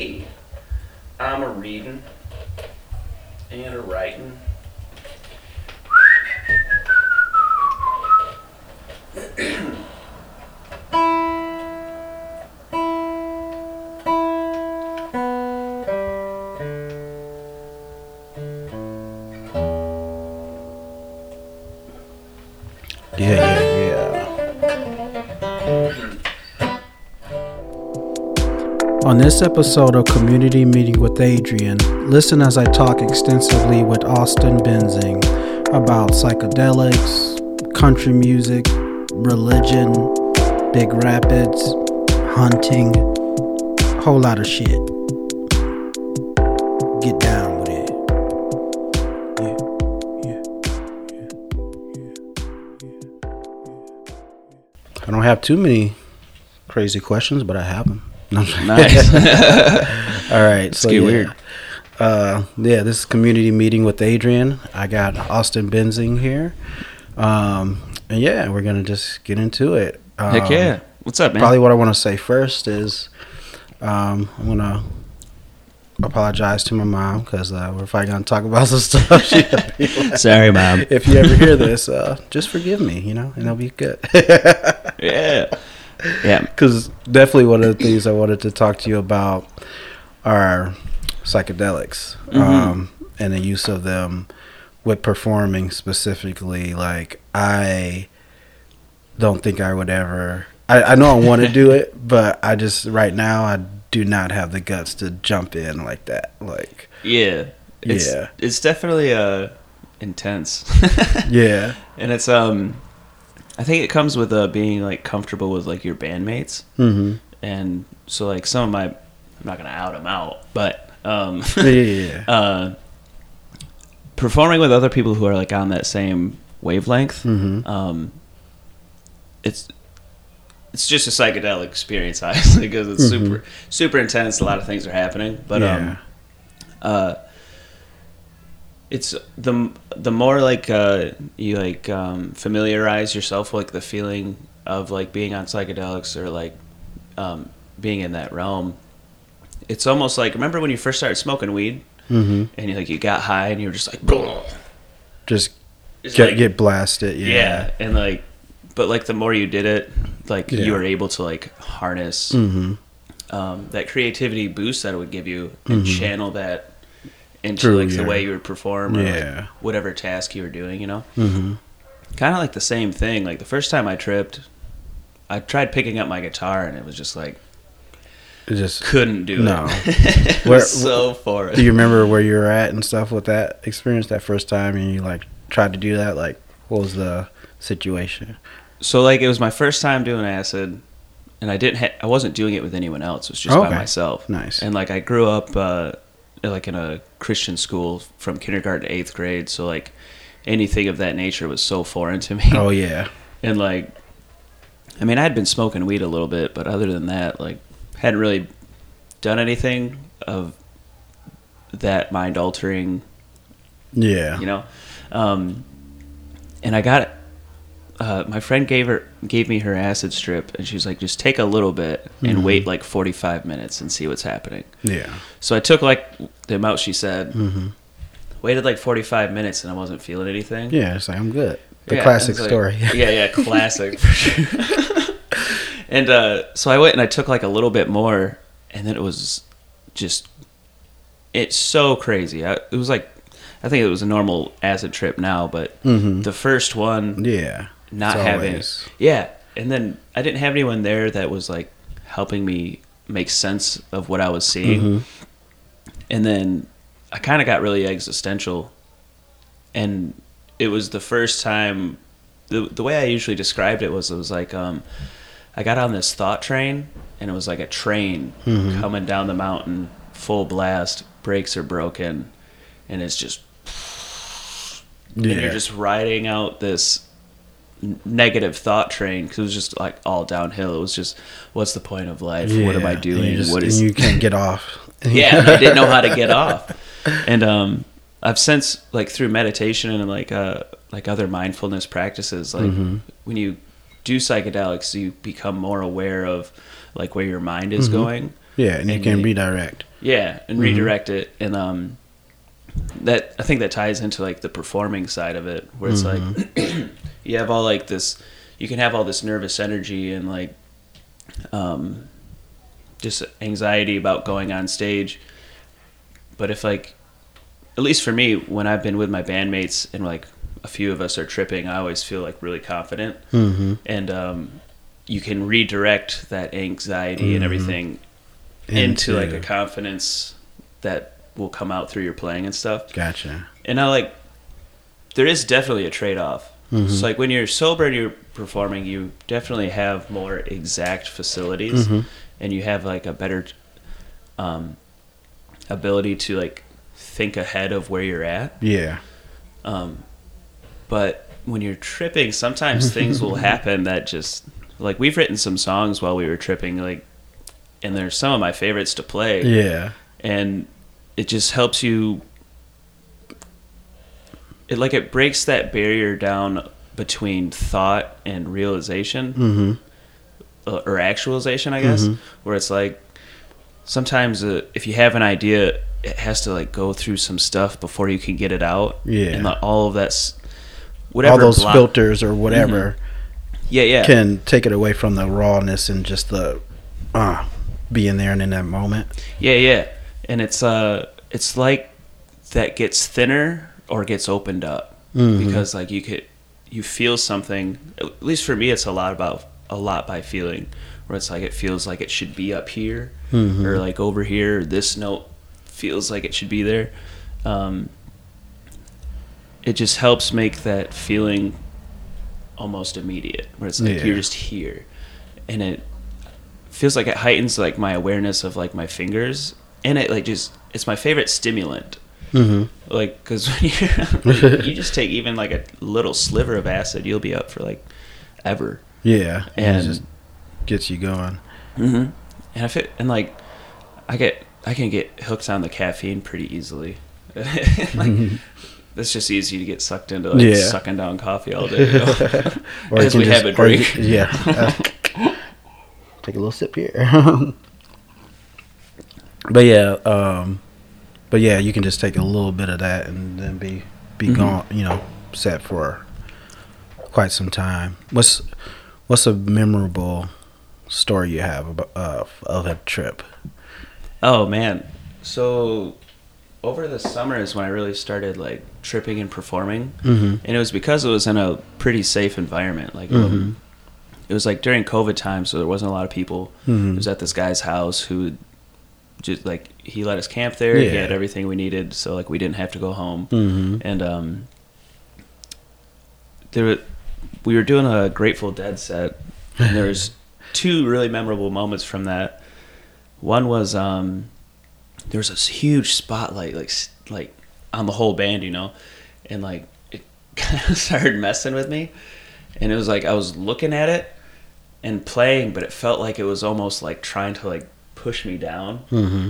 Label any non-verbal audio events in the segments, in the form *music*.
I'm a reading and a writing. This episode of Community Meeting with Adrian, listen as I talk extensively with Austin Benzing about psychedelics, country music, religion, Big Rapids, hunting, whole lot of shit. Get down with it. Yeah, yeah, yeah. I don't have too many crazy questions, but I have them. No, I'm sorry. Nice. *laughs* *laughs* All right. So get yeah. weird. Uh, yeah, this is community meeting with Adrian. I got Austin Benzing here. Um, and yeah, we're gonna just get into it. Um, Heck yeah. What's up, man? Probably what I want to say first is um, I'm gonna apologize to my mom because uh, we're probably gonna talk about some stuff. She- *laughs* Sorry, mom. if you ever hear this, uh, just forgive me, you know, and it'll be good. Yeah. Yeah. *laughs* Because definitely one of the things I wanted to talk to you about are psychedelics um, and the use of them with performing specifically. Like, I don't think I would ever. I, I know I want to do it, *laughs* but I just right now I do not have the guts to jump in like that. Like, Yeah. It's, Yeah. It's definitely uh intense. *laughs* yeah, and it's um I think it comes with uh being like comfortable with like your bandmates. hmm And so like some of my I'm not going to out them out, but um *laughs* yeah, yeah, yeah. *laughs* uh performing with other people who are like on that same wavelength Mhm. um it's it's just a psychedelic experience *laughs* honestly because it's super super intense a lot of things are happening but yeah. um uh it's the the more like uh you like um familiarize yourself with like the feeling of like being on psychedelics or like um being in that realm it's almost like remember when you first started smoking weed hmm and you like you got high and you were just like "Blah." Just It's get like- get blasted. yeah. Yeah. and like but like the more you did it like Yeah. you were able to like harness hmm um, that creativity boost that it would give you and channel that into Through like the way you would perform or like, whatever task you were doing you know? Hmm kind of like the same thing. Like the first time i tripped i tried picking up my guitar and it was just like It just couldn't do No. it *laughs* it Where- was so foreign. Do you remember where you were at and stuff with that experience that first time and you like tried to do that? Like, what was the situation? so like it was my first time doing acid and i didn't ha- i wasn't doing it with anyone else. It was just by myself. Nice. and like i grew up uh like in a christian school from kindergarten to eighth grade so like anything of that nature was so foreign to me. Oh yeah, *laughs* and like i mean i'd been smoking weed a little bit but other than that like hadn't really done anything of that mind altering yeah, you know? Um and i got uh, my friend gave her gave me her acid strip and she was like just take a little bit and Mm-hmm. wait like 45 minutes and see what's happening yeah. so i took like the amount she said Mm-hmm. waited like 45 minutes and i wasn't feeling anything Yeah, it's like I'm good. The Yeah, classic like- story. *laughs* yeah, yeah, classic for *laughs* sure. *laughs* and uh, so I went and I took like a little bit more, and then it was just it's so crazy. I, it was like I think it was a normal acid trip now, but Mhm. the first one yeah. Not It's having always- yeah, and then I didn't have anyone there that was like helping me make sense of what I was seeing, Mhm. and then I kind of got really existential, and it was the first time. The, the way I usually described it was it was like um, I got on this thought train and it was like a train Mhm. coming down the mountain full blast brakes are broken and it's just Yeah. and you're just riding out this negative thought train because it was just like all downhill. It was just, what's the point of life? What am I Yeah. And doing? You just, what and you can't get off. *laughs* yeah, I didn't know how to get off. And um, I've since like through meditation and like uh like other mindfulness practices, like Mm-hmm. when you do psychedelics, you become more aware of like where your mind is Mhm. going. Yeah, and you can you- redirect. Yeah, and redirect it, and um, that I think that ties into like the performing side of it, where it's like *clears throat* you have all like this, you can have all this nervous energy and like, um, just anxiety about going on stage, but if like, at least for me, when I've been with my bandmates and like a few of us are tripping, I always feel like really confident, Mm-hmm. and um, you can redirect that anxiety and Mhm. everything into, like a confidence that will come out through your playing and stuff. Gotcha. And I like there is definitely a trade Mhm. So like when you're sober and you're performing, you definitely have more exact facilities Mhm. and you have like a better um, ability to like think ahead of where you're at. Yeah. Um, but when you're tripping, sometimes *laughs* things will happen that just like we've written some songs while we were tripping, like, and they're some of my favorites to play, Yeah. and it just helps you. It like it breaks that barrier down between thought and realization Mm-hmm. uh, or actualization, I guess, Mhm. where it's like sometimes uh, if you have an idea, it has to like go through some stuff before you can get it out. Yeah. and like, all of that's whatever All those block- filters or whatever Yeah, yeah, can take it away from the rawness and just the uh being there and in that moment. yeah, yeah. And it's uh, it's like that gets thinner or gets opened up Mhm. because like you could you feel something. At least for me, it's a lot about a lot by feeling. Where it's like it feels like it should be up here Mhm. or like over here. This note feels like it should be there. Um, it just helps make that feeling almost immediate, where it's like Yeah. you're just here, and it feels like it heightens like my awareness of like my fingers, and it like just it's my favorite stimulant. Mm-hmm. Like, because *laughs* when you you *laughs* just take even like a little sliver of acid, you'll be up for like ever. Yeah. And it just gets you going. Mm-hmm. And if it and like, I get I can get hooked on the caffeine pretty easily. *laughs* like, it's just easy to get sucked into like Yeah. sucking down coffee all day. You know? Or you As can we just- have a or you- drink. yeah. Uh, take a little sip here. but yeah, um, but yeah, you can just take a little bit of that and then be be Mhm. gone. You know, set for quite some time. What's what's a memorable story you have about of of a trip? Oh man. So over the summer is when I really started like tripping and performing. Mm-hmm. And it was because it was in a pretty safe environment. Like um, it was like during COVID time, so there wasn't a lot of people. Mhm. It was at this guy's house who just like he let us camp there. He had everything we needed, so like we didn't have to go home. Mm-hmm. And um, there were, we were doing a Grateful Dead set, and there was *laughs* two really memorable moments from that. One was um, there was this huge spotlight, like like on the whole band, you know, and like it *laughs* kind of started messing with me, and it was like I was looking at it and playing, but it felt like it was almost like trying to like push me down, Mm-hmm.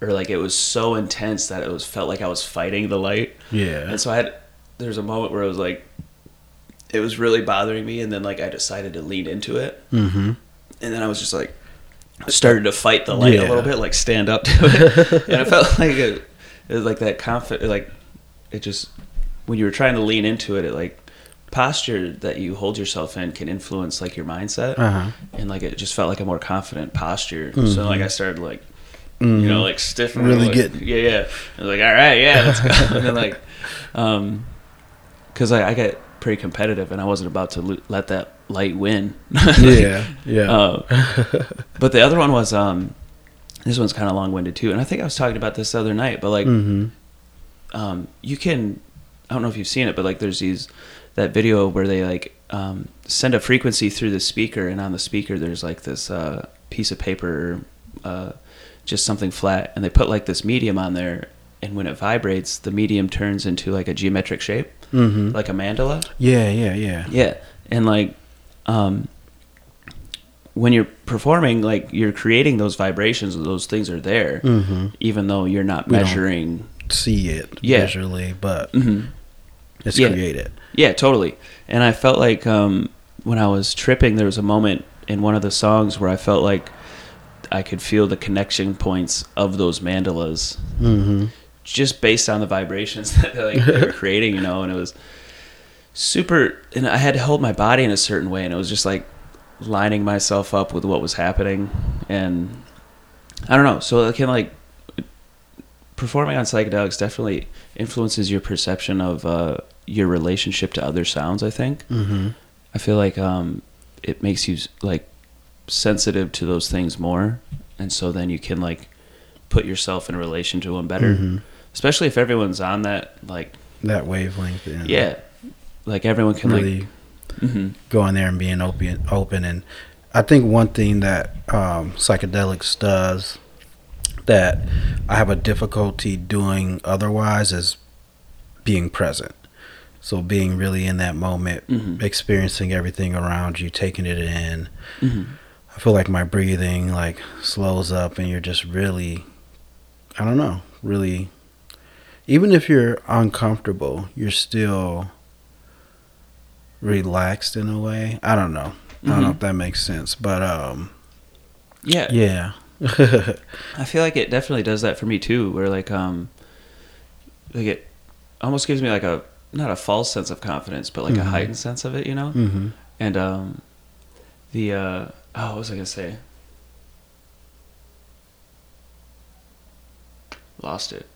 or like it was so intense that it was felt like I was fighting the light. Yeah. And so I had there was a moment where I was like it was really bothering me and then like I decided to lean into it mm-hmm. and then I was just like started to fight the light Yeah. a little bit like stand up *laughs* to it *laughs* and it felt like it, it was like that confident like it just when you were trying to lean into it it like posture that you hold yourself in can influence like your mindset Uh-huh. and like it just felt like a more confident posture so like I started like Mhm. you know, like stiff, Really like, getting- yeah, yeah. I was like, all right, yeah, let's go. *laughs* and then like, um, because I, I get pretty competitive, and I wasn't about to lo- let that light win. *laughs* yeah. Yeah. Uh, *laughs* but the other one was, um, this one's kind of long winded too, and I think I was talking about this the other night. But like, mm-hmm. um, you can, I don't know if you've seen it, but like, there's these that video where they like um, send a frequency through the speaker, and on the speaker there's like this uh, piece of paper, uh, just something flat, and they put like this medium on there, and when it vibrates, the medium turns into like a geometric shape, Mm-hmm. like a mandala. yeah. Yeah. Yeah. Yeah, and like, um, when you're performing, like you're creating those vibrations, those things are there, Mm-hmm. even though you're not measuring. See it Yeah. visually, but Mhm. it's Yeah. created. Yeah, totally. And I felt like um, when I was tripping, there was a moment in one of the songs where I felt like I could feel the connection points of those mandalas Mm-hmm. just based on the vibrations *laughs* that like, they were *laughs* creating, you know, and it was super. And I had to hold my body in a certain way, and it was just like lining myself up with what was happening, and I don't know. So it can like performing on psychedelics definitely influences your perception of uh, your relationship to other sounds. I think. Mm-hmm. I feel like um, it makes you like sensitive to those things more, and so then you can like put yourself in relation to them better. Mhm. Especially if everyone's on that, like That wavelength. And yeah, like everyone can Really like. hmm going there and being open open and I think one thing that um, psychedelics does that I have a difficulty doing otherwise is being present. So being really in that moment, Mhm. experiencing everything around you, taking it in. hmm I feel like my breathing like slows up and you're just really I don't know, really even if you're uncomfortable, you're still relaxed in a way. I don't know. I don't know if that makes sense, but um Yeah, yeah. *laughs* I feel like it definitely does that for me too. Where like um, like it almost gives me like a not a false sense of confidence, but like a Mhm. heightened sense of it, you know. mhm. And um, the uh, oh, what was I gonna say? Lost it.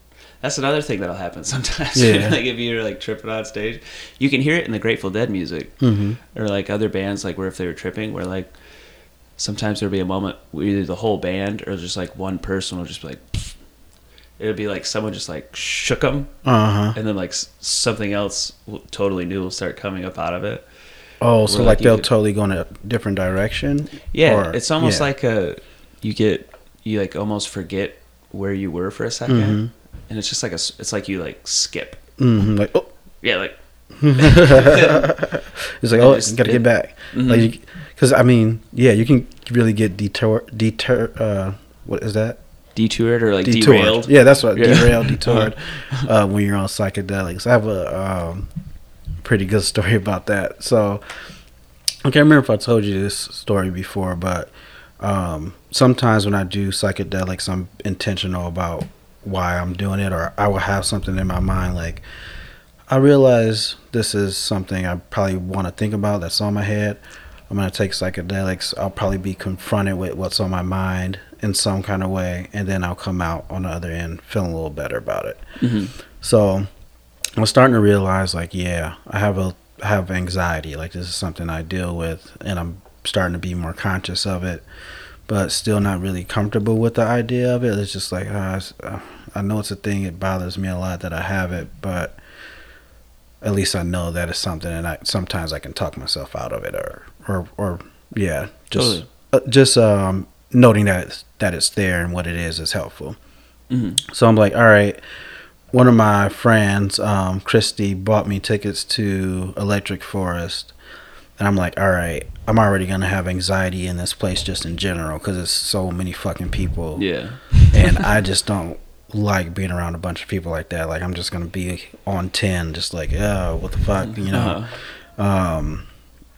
That's another thing that'll happen *laughs* sometimes. Yeah. *laughs* like if you're like tripping on stage, you can hear it in the Grateful Dead music Mhm. or like other bands, like where if they were tripping, where like sometimes there'll be a moment where either the whole band or just like one person will just be like. It would be like someone just like shook them, Uh-huh. and then like something else totally new will start coming up out of it. Oh, so Where, like like, they'll could- totally go in a different direction? Yeah, Or- it's almost yeah. like a you get you like almost forget where you were for a 2nd Mhm. and it's just like a it's like you like skip. Mhm. Like oh Yeah, like *laughs* *laughs* it's like, oh, just- gotta it- get back. Mhm. Like, because I mean, yeah, you can really get deter, deter. Uh, what is that? Detoured or like detoured. derailed. Yeah, that's what Yeah. derailed, detoured. *laughs* uh, when you're on psychedelics, I have a um, pretty good story about that. So I can't remember if I told you this story before, but um, sometimes when I do psychedelics, I'm intentional about why I'm doing it, or I will have something in my mind like. I realize this is something I probably want to think about that's on my head. I'm going to take psychedelics. I'll probably be confronted with what's on my mind in some kind of way, and then I'll come out on the other end feeling a little better about it. Mhm. So I'm starting to realize, like, yeah, I have a I have anxiety. Like, this is something I deal with, and I'm starting to be more conscious of it, but still not really comfortable with the idea of it. It's just like, uh, uh, I know it's a thing. It bothers me a lot that I have it, but at least I know that is something, and I sometimes I can talk myself out of it, or or or yeah, just Totally. uh, just um, noting that it's, that it's there and what it is is helpful. Mhm. So I'm like, all right. One of my friends, um, Christy, bought me tickets to Electric Forest, and I'm like, all right, I'm already gonna have anxiety in this place just in general because it's so many fucking people, Yeah. and I *laughs* just don't like being around a bunch of people like that. Like I'm just gonna be on ten, just like, oh, what the fuck, you know. Uh-huh. Um,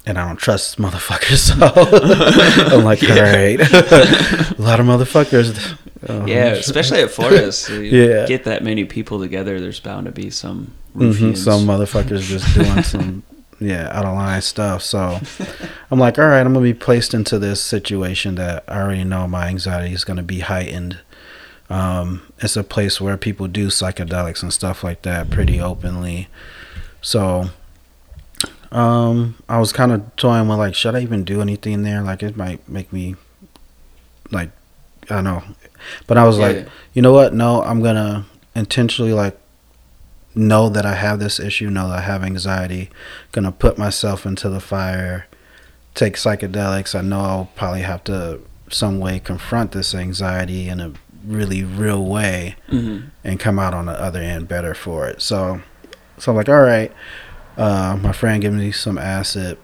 and I don't trust motherfuckers, *laughs* so I'm like, *laughs* all right, *laughs* a lot of motherfuckers. Um, Yeah, especially at Forest. you Yeah. Get that many people together, there's bound to be some hmm. Some motherfuckers just doing some yeah out of line stuff. So I'm like, all right, I'm gonna be placed into this situation that I already know my anxiety is gonna be heightened. Um, it's a place where people do psychedelics and stuff like that pretty openly. So um, I was kind of toying with like, should I even do anything there? Like, it might make me like I don't know. But I was Yeah. like, you know what? No, I'm gonna intentionally like know that I have this issue, know that I have anxiety, gonna put myself into the fire, take psychedelics. I know I'll probably have to some way confront this anxiety in a really real way Mhm. and come out on the other end better for it. So so I'm like, all right. Uh, my friend gave me some acid.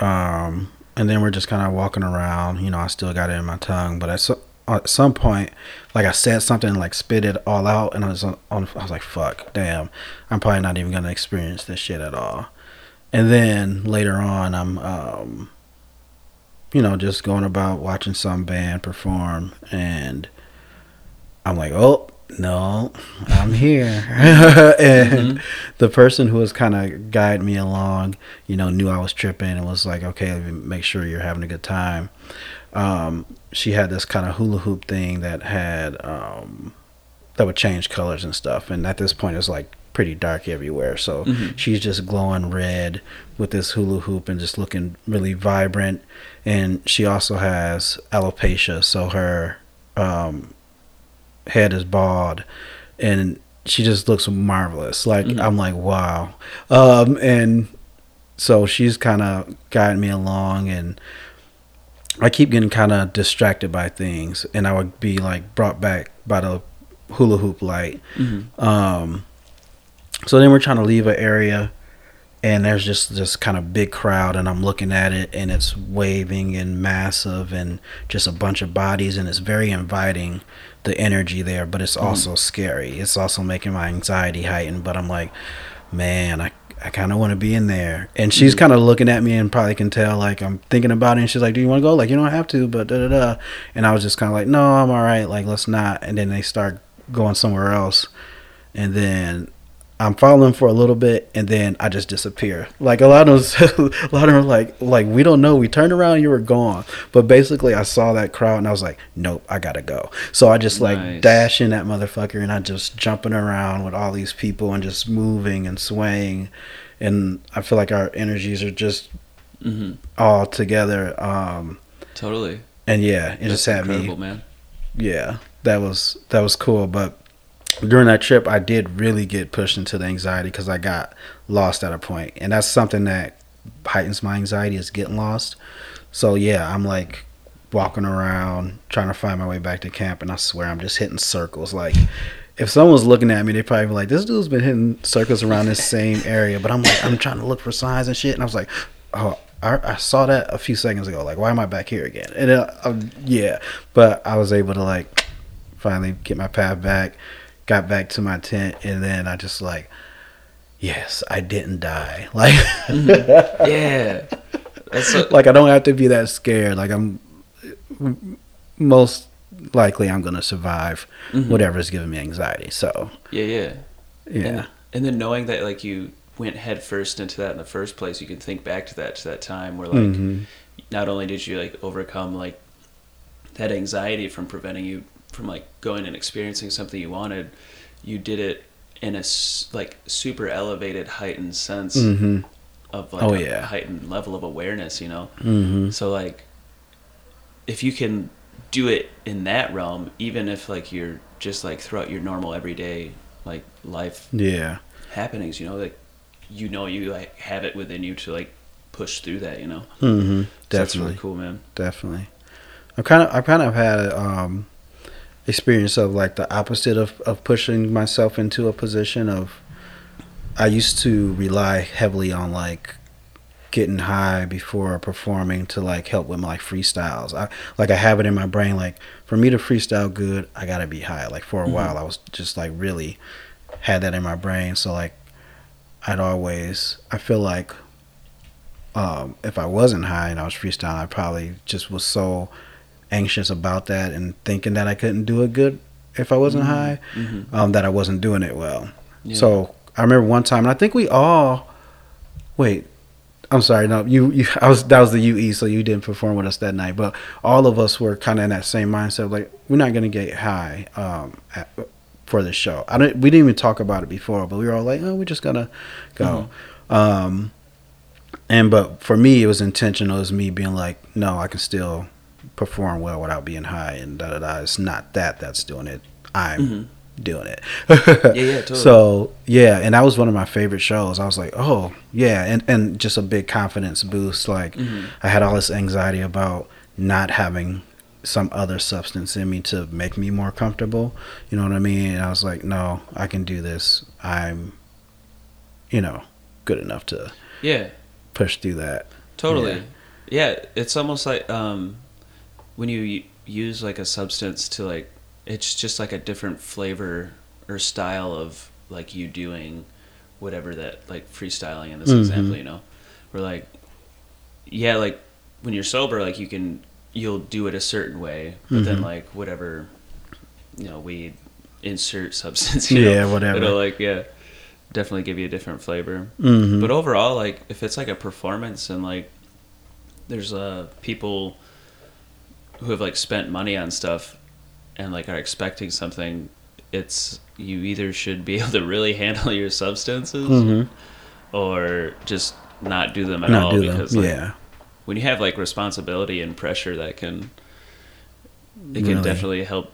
Um, and then we're just kind of walking around. You know, I still got it in my tongue, but at, so, at some point, like I said something, like spit it all out, and I was on, on. I was like, "Fuck, damn, I'm probably not even gonna experience this shit at all." And then later on, I'm um, you know, just going about watching some band perform, and I'm like, oh no, I'm here. *laughs* and mm-hmm. the person who was kind of guiding me along, you know, knew I was tripping and was like, okay, make sure you're having a good time. Um, she had this kind of hula hoop thing that had um, that would change colors and stuff. And at this point, it's like pretty dark everywhere. So mm-hmm. she's just glowing red with this hula hoop and just looking really vibrant. And she also has alopecia, so her um, head is bald, and she just looks marvelous. Like mm-hmm. I'm like, wow. Um, and so she's kind of guiding me along, and I keep getting kind of distracted by things, and I would be like brought back by the hula hoop light. Mm-hmm. Um, so then we're trying to leave an area, and there's just this kind of big crowd, and I'm looking at it, and it's waving and massive, and just a bunch of bodies, and it's very inviting the energy there, but it's mm-hmm. also mm-hmm. scary. It's also making my anxiety heighten. But I'm like, man, I I kind of want to be in there. And she's mm-hmm. kind of looking at me and probably can tell like I'm thinking about it. And she's like, "Do you want to go?" Like, you don't have to, but da da da. And I was just kind of like, "No, I'm all right. Like, let's not." And then they start going somewhere else, and then I'm following for a little bit and then I just disappear. Like a lot of them, *laughs* a lot of them are like, like we don't know. We turned around, you were gone. But basically, I saw that crowd and I was like, nope, I gotta go. So I just like nice. dash in that motherfucker and I just jumping around with all these people and just moving and swaying, and I feel like our energies are just mm-hmm. all together. Um, totally. And yeah, it That's just had me. Man. Yeah, that was that was cool, but during that trip, I did really get pushed into the anxiety because I got lost at a point, and that's something that heightens my anxiety is getting lost. So yeah, I'm like walking around trying to find my way back to camp, and I swear I'm just hitting circles. Like if someone's looking at me, they probably be like, "This dude's been hitting circles around this same area." But I'm like, I'm trying to look for signs and shit, and I was like, "Oh, I, I saw that a few seconds ago. Like, why am I back here again?" And uh, um, yeah, but I was able to like finally get my path back got back to my tent, and then I just like, yes, I didn't die. *laughs* Like, mm-hmm. yeah, a- like I don't have to be that scared. Like I'm most likely I'm gonna survive mm-hmm. whatever's giving me anxiety. So yeah, yeah, yeah. And, and then knowing that like you went head first into that in the first place, you can think back to that to that time where like mm-hmm. not only did you like overcome like that anxiety from preventing you from like going and experiencing something you wanted, you did it in a like super elevated, heightened sense mm-hmm. of like oh, a yeah. heightened level of awareness. You know, mm-hmm. so like if you can do it in that realm, even if like you're just like throughout your normal everyday like life, yeah, happenings, you know, like you know you like have it within you to like push through that, you know. Mm-hmm. So Definitely, that's really cool, man. Definitely. I'm kind of I kind of had um experience of like the opposite of, of pushing myself into a position of I used to rely heavily on like getting high before performing to like help with my like freestyles. I like I have it in my brain like for me to freestyle good, I gotta be high. Like for a mm-hmm. while I was just like really had that in my brain. So like I'd always I feel like um, if I wasn't high and I was freestyling, I probably just was so anxious about that and thinking that I couldn't do it good if I wasn't mm-hmm. high, mm-hmm. Um, that I wasn't doing it well. Yeah. So I remember one time, and I think we all wait. I'm sorry, no, you, you, *laughs* I was that was the UE, so you didn't perform with us that night. But all of us were kind of in that same mindset, like we're not gonna get high um, at, for the show. I don't, we didn't even talk about it before, but we were all like, oh, we're just gonna go. Mm-hmm. Um, and but for me, it was intentional. It was me being like, no, I can still perform well without being high and da da da. It's not that that's doing it. I'm mm-hmm. doing it. yeah, yeah, *laughs* totally. So yeah, and that was one of my favorite shows. I was like, oh yeah, and and just a big confidence boost. Like mm-hmm. I had all this anxiety about not having some other substance in me to make me more comfortable. You know what I mean? And I was like, no, I can do this. I'm, you know, good enough to yeah push through that. Totally. Yeah, yeah it's almost like um when you use like a substance to like it's just like a different flavor or style of like you doing whatever that like freestyling in this mm-hmm. example you know we're like yeah like when you're sober, like you can you'll do it a certain way, but then Mhm. like whatever, you know, weed insert *laughs* substance, you Yeah, know, whatever. It'll like yeah, definitely give you a different flavor. Mhm. But overall, like if it's like a performance and like there's uh people who have like spent money on stuff and like are expecting something, it's you either should be *laughs* able to really handle your substances Mhm. or just not do them at not all because like, yeah, when you have like responsibility and pressure that can it can Really. definitely help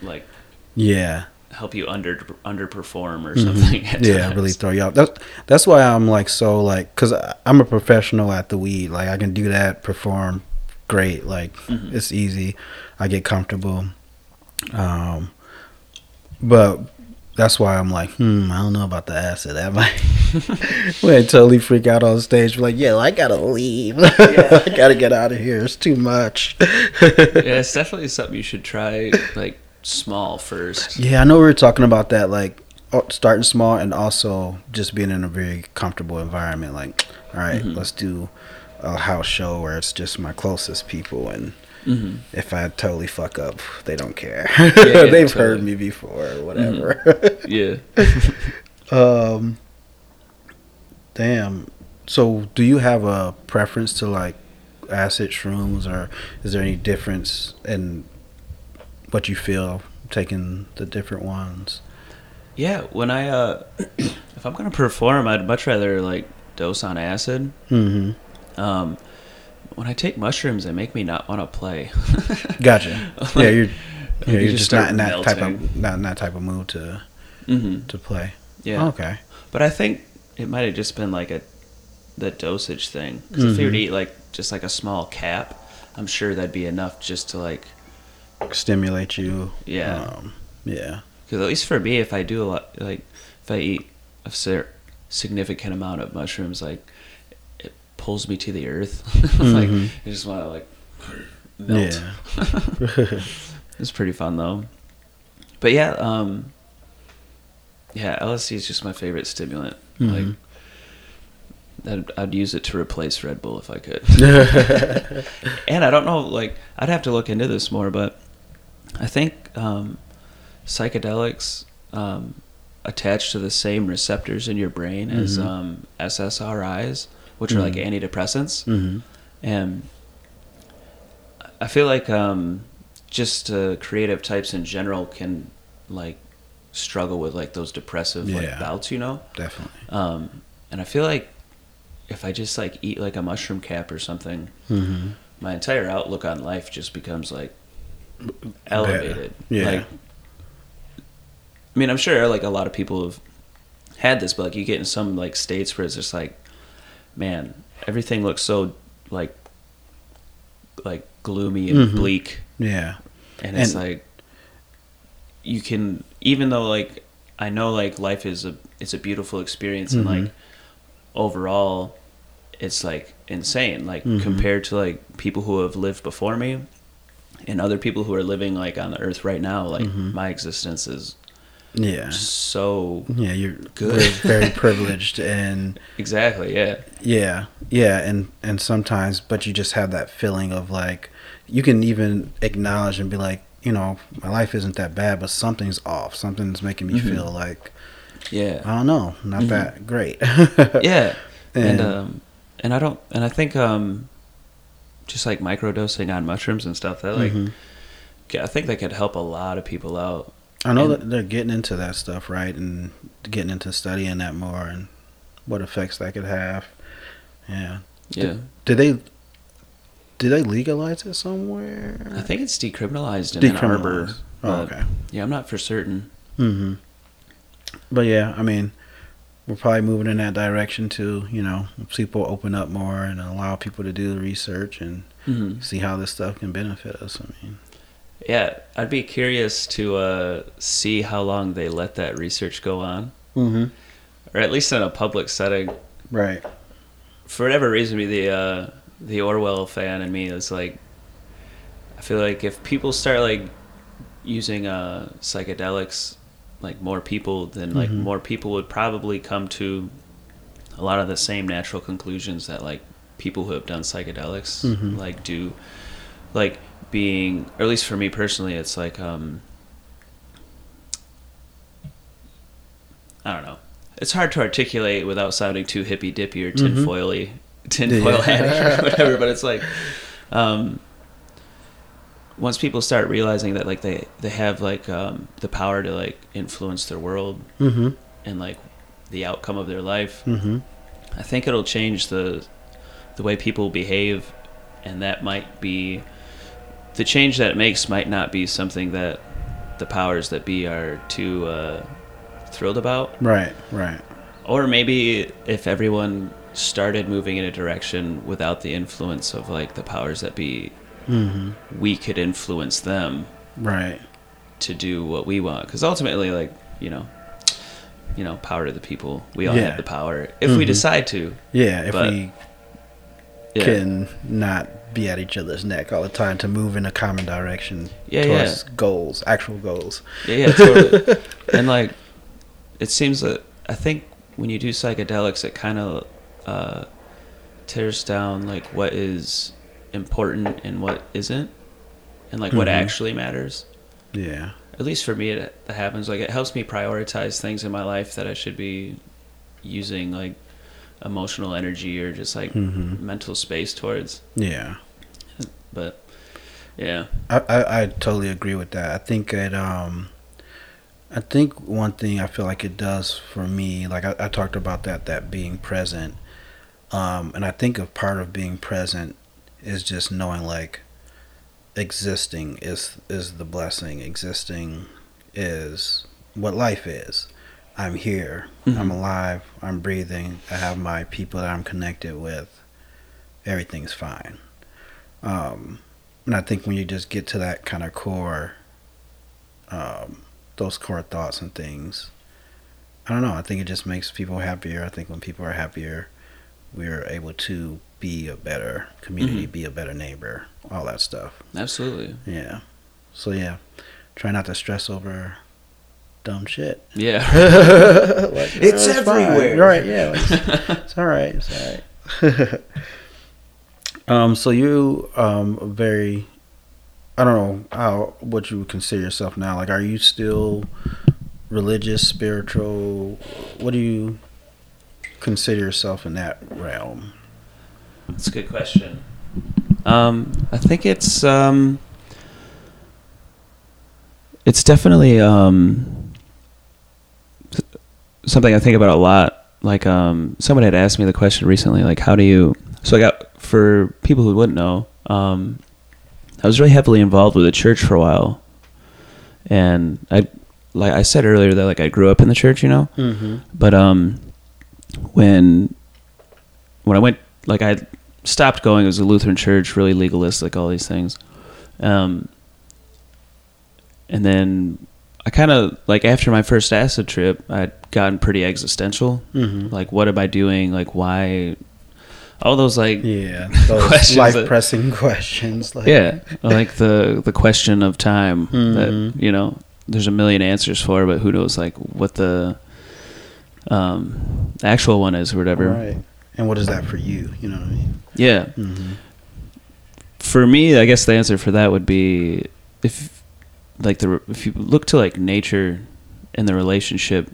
like yeah. help you under underperform or Mhm. something at Yeah, times. really throw you off. That's that's why I'm like so like because I'm a professional at the weed. Like I can do that, perform great. Like Mhm. it's easy. I get comfortable. Um, but that's why I'm like, hmm, I don't know about the acid. That might *laughs* I totally freak out on stage. Like, yeah, I gotta leave. *laughs* I gotta get out of here. It's too much. *laughs* yeah, it's definitely something you should try like small first. Yeah, I know we were talking about that, like oh, starting small and also just being in a very comfortable environment. Like, all right, Mhm. let's do a house show where it's just my closest people, and hmm if I totally fuck up, they don't care. yeah, *laughs* They've heard me before, or whatever. *laughs* Yeah. *laughs* um, damn. So, do you have a preference to like acid shrooms, or is there any difference in what you feel taking the different ones? Yeah, when I uh *clears throat* if I'm gonna perform I'd much rather like dose on acid. Mm-hmm. Um when I take mushrooms they make me not want to play. *laughs* Gotcha. Like, yeah, you're you yeah, you're just just not in that type of not in that type of mood to hmm to play. Yeah. Okay. But I think it might have just been like a the dosage thing. Because if you were to Mhm. eat like just like a small cap, I'm sure that'd be enough just to like Stimulate you. yeah. Um, yeah. Because at least for me, if I do a lot, like if I eat a significant amount of mushrooms, like pulls me to the earth. *laughs* like Mhm. I just want to like melt. Yeah. *laughs* It's pretty fun though. But yeah, um, yeah, LSD is just my favorite stimulant. Mhm. Like, I'd, I'd use it to replace Red Bull if I could. *laughs* and I don't know, like, I'd have to look into this more, but I think um, psychedelics um, attach to the same receptors in your brain as Mhm. um, SSRIs, which are like Mhm. antidepressants. hmm And I feel like um, just uh, creative types in general can like struggle with like those depressive like bouts, you know. Definitely. Um, and I feel like if I just like eat like a mushroom cap or something, hmm my entire outlook on life just becomes like elevated. Yeah. Like, I mean, I'm sure like a lot of people have had this, but like you get in some like states where it's just like, man, everything looks so like like gloomy and Mhm. bleak, Yeah. and it's And- like you can even though like I know like life is a it's a beautiful experience and Mhm. like overall it's like insane like Mhm. compared to like people who have lived before me and other people who are living like on the earth right now like Mhm. my existence is Yeah. so Yeah. You're Good. very, *laughs* privileged and exactly yeah Yeah, yeah, and and sometimes, but you just have that feeling of like you can even acknowledge and be like, you know, my life isn't that bad, but something's off. Something's making me Mhm. feel like yeah I don't know, not Mhm. that great. *laughs* yeah *laughs* and And- um and i don't and i think um just like microdosing on mushrooms and stuff that like Mhm. i think that could help a lot of people out I know and- that they're getting into that stuff, right, and getting into studying that more and what effects that could have. Yeah. yeah Did they? Did they legalize it somewhere? i think it's decriminalized in Ann Arbor Oh, okay. yeah i'm not for certain hmm But yeah, I mean, we're probably moving in that direction too. You know, people open up more and allow people to do the research and mm-hmm. see how this stuff can benefit us. I mean, yeah i'd be curious to uh see how long they let that research go on mm-hmm. or at least in a public setting right. for whatever reason, the uh, the Orwell fan in me is like, I feel like if people start like using uh, psychedelics, like more people, then like Mhm. more people would probably come to a lot of the same natural conclusions that like people who have done psychedelics Mhm. like do like being or at least for me personally it's like um I don't know. It's hard to articulate without sounding too hippy dippy or Mhm. tinfoily *laughs* tinfoil Yeah. hatty or whatever, but it's like um once people start realizing that like they they have like um the power to like influence their world Mm-hmm. and like the outcome of their life Mm-hmm. I think it'll change the the way people behave, and that might be the change that it makes might not be something that the powers that be are too uh, thrilled about, Right. Right. or maybe if everyone started moving in a direction without the influence of like the powers that be, Mm-hmm. we could influence them Right. to do what we want. Because ultimately, like you know. You know, power to the people. We all Yeah. have the power if we Mhm. decide to. Yeah. If But- we Yeah. can not be at each other's neck all the time to move in a common direction Yeah, towards goals, actual goals. Yeah, yeah, totally. *laughs* and like, it seems that I think when you do psychedelics, it kind of uh, tears down like what is important and what isn't, and like what Mhm. actually matters. Yeah. At least for me, it, it happens. Like, it helps me prioritize things in my life that I should be using like emotional energy or just like Mhm. mental space towards. Yeah. But yeah, I, I, I totally agree with that. I think it um I think one thing I feel like it does for me, like I, I talked about that that being present. Um and I think a part of being present is just knowing like existing is is the blessing. Existing is what life is. I'm here. I'm Mhm. alive. I'm breathing. I have my people that I'm connected with. Everything's fine. Um, and I think when you just get to that kind of core, um, those core thoughts and things, I don't know. I think it just makes people happier. I think when people are happier, we're able to be a better community, Mhm. be a better neighbor, all that stuff. absolutely. Yeah. So yeah, try not to stress over dumb shit. Yeah. *laughs* Like, It's "Oh, fine." everywhere. Right? Yeah. It's, *laughs* it's all right. It's all right. *laughs* um. So you um very, I don't know how what you would consider yourself now. Like, are you still religious, spiritual? What do you consider yourself in that realm? That's a good question. Um, I think it's um, it's definitely um, s- something I think about a lot. Like um, someone had asked me the question recently, like, how do you? So I got for people who wouldn't know, um, I was really heavily involved with the church for a while, and I, like I said earlier, that like I grew up in the church, you know. Mm-hmm. But um, when when I went, like I stopped going. It was a Lutheran church, really legalistic, all these things. Um, and then I kind of like after my first acid trip, I'd gotten pretty existential. Mm-hmm. Like, what am I doing? Like, why? All those like Yeah. *laughs* Those life pressing *laughs* questions. Like, yeah, like the the question of time Mhm. that you know there's a million answers for, but who knows like what the um actual one is or whatever. Right. And what is that for you? You know what I mean? Yeah, Mm-hmm. for me, I guess the answer for that would be if like the if you look to like nature and the relationship,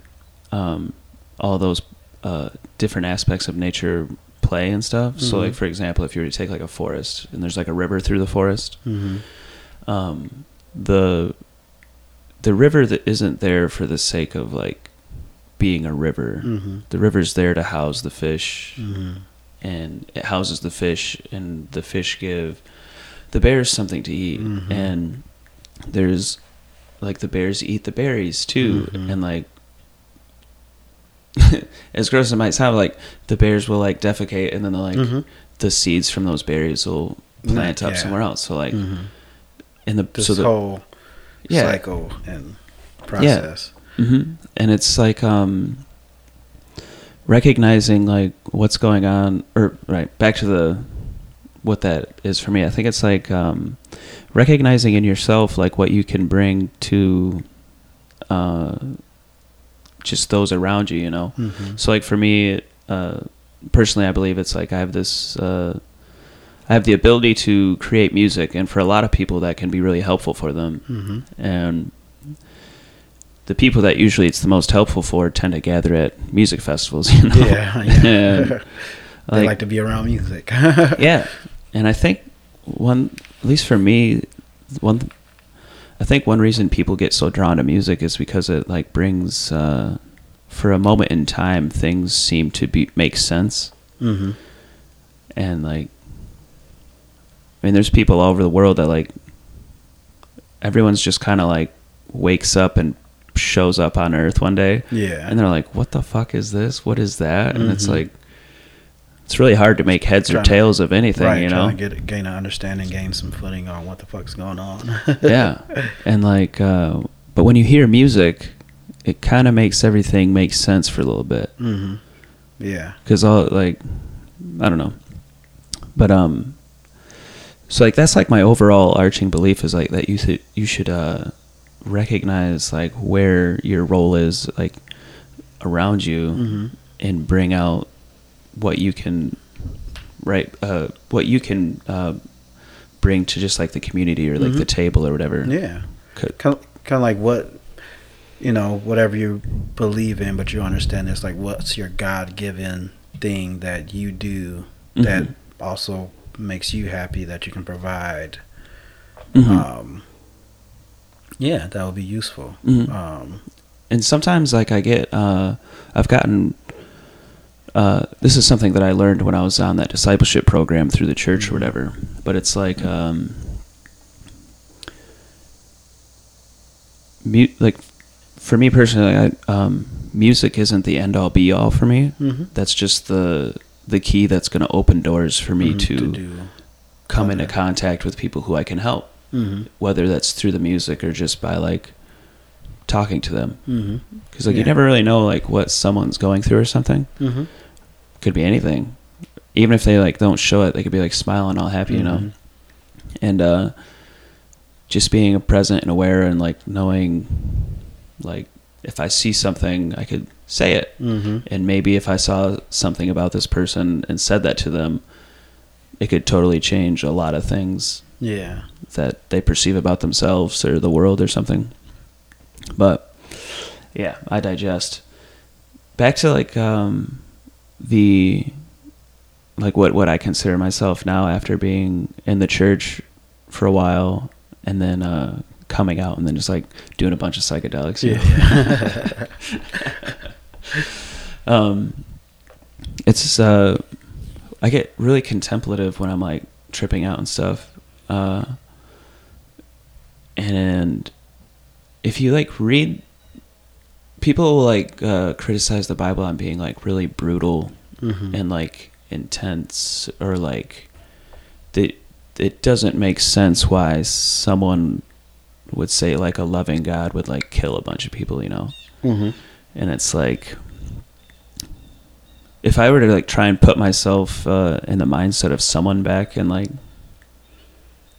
um, all those uh, different aspects of nature play and stuff. So Mhm. like for example, if you were to take like a forest and there's like a river through the forest, Mm-hmm. um, the the river that isn't there for the sake of like being a river. Mm-hmm. The river's there to house the fish, Mm-hmm. and it houses the fish, and the fish give the bears something to eat, Mhm. and there's like the bears eat the berries too, Mhm. and like. *laughs* as gross as it might sound, like the bears will like defecate, and then they'll like Mm-hmm. the seeds from those berries will plant up somewhere else. So like mm-hmm. in the This so the whole yeah cycle and process. hmm And it's like um, recognizing like what's going on, or right back to the what that is for me. I think it's like um, recognizing in yourself like what you can bring to uh, just those around you. You know. Mm-hmm. So like for me, uh, personally, I believe it's like I have this. Uh, I have the ability to create music, and for a lot of people, that can be really helpful for them. Mm-hmm. And the people that usually it's the most helpful for tend to gather at music festivals. *laughs* You know? Yeah, yeah. *laughs* *laughs* They like- like to be around music. yeah, and I think one, at least for me, one, I think one reason people get so drawn to music is because it like brings, uh, for a moment in time, things seem to be make sense, Mm-hmm. and like, I mean, there's people all over the world that like, everyone's just kind of like wakes up and shows up on Earth one day, Yeah. and they're like, "What the fuck is this? What is that?" And it's Mhm. like, it's really hard to make heads or tails of anything, right, you know. trying to get gain an understanding, gain some footing on what the fuck's going on. *laughs* yeah and like uh but when you hear music it kind of makes everything make sense for a little bit hmm Yeah. because all like i don't know but um so like that's like my overall arching belief is like that you should you should uh recognize like where your role is like around you hmm and bring out what you can right uh what you can uh bring to just like the community or like the Mhm. table or whatever Yeah. Could- Kind of, kind of like what, you know, whatever you believe in, but you understand it's like what's your God given thing that you do that Mhm. also makes you happy that you can provide. Mhm. Um, yeah, that would be useful. Mhm. Um, and sometimes like I get uh I've gotten uh this is something that I learned when I was on that discipleship program through the church or whatever but it's like um mu- like for me personally I, um music isn't the end all be all for me. Mhm. that's just the the key that's going to open doors for me mhm, to, do. come into contact with people who I can help hmm whether that's through the music or just by like talking to them. Because like you never really know like what someone's going through or something. Could be anything. Even if they like don't show it, they could be like smiling all happy, you know. Mhm. And uh just being present and aware and like knowing like if I see something, I could say it. hmm And maybe if I saw something about this person and said that to them, it could totally change a lot of things Yeah. that they perceive about themselves or the world or something. But yeah, I digest. Back to like um the like what what I consider myself now after being in the church for a while and then uh coming out and then just like doing a bunch of psychedelics. Yeah. *laughs* um it's uh i get really contemplative when i'm like tripping out and stuff uh and if you like read people like uh criticize the bible on being like really brutal Mhm. and like intense or like that it doesn't make sense why someone would say like a loving god would like kill a bunch of people you know Mhm. and it's like if i were to like try and put myself uh, in the mindset of someone back in like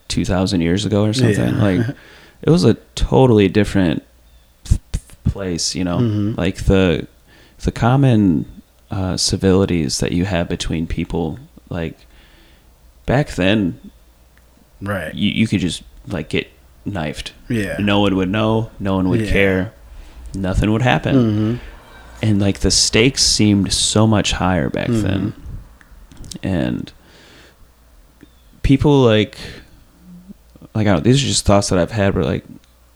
2000 years ago or something Yeah. like *laughs* it was a totally different place you know Mhm. like the the common uh, civilities that you have between people like back then Right. you, you could just like get knifed Yeah. no one would know no one would Yeah. care nothing would happen Mhm. and like the stakes seemed so much higher back Mhm. then and people like like I don't, these are just thoughts that I've had where like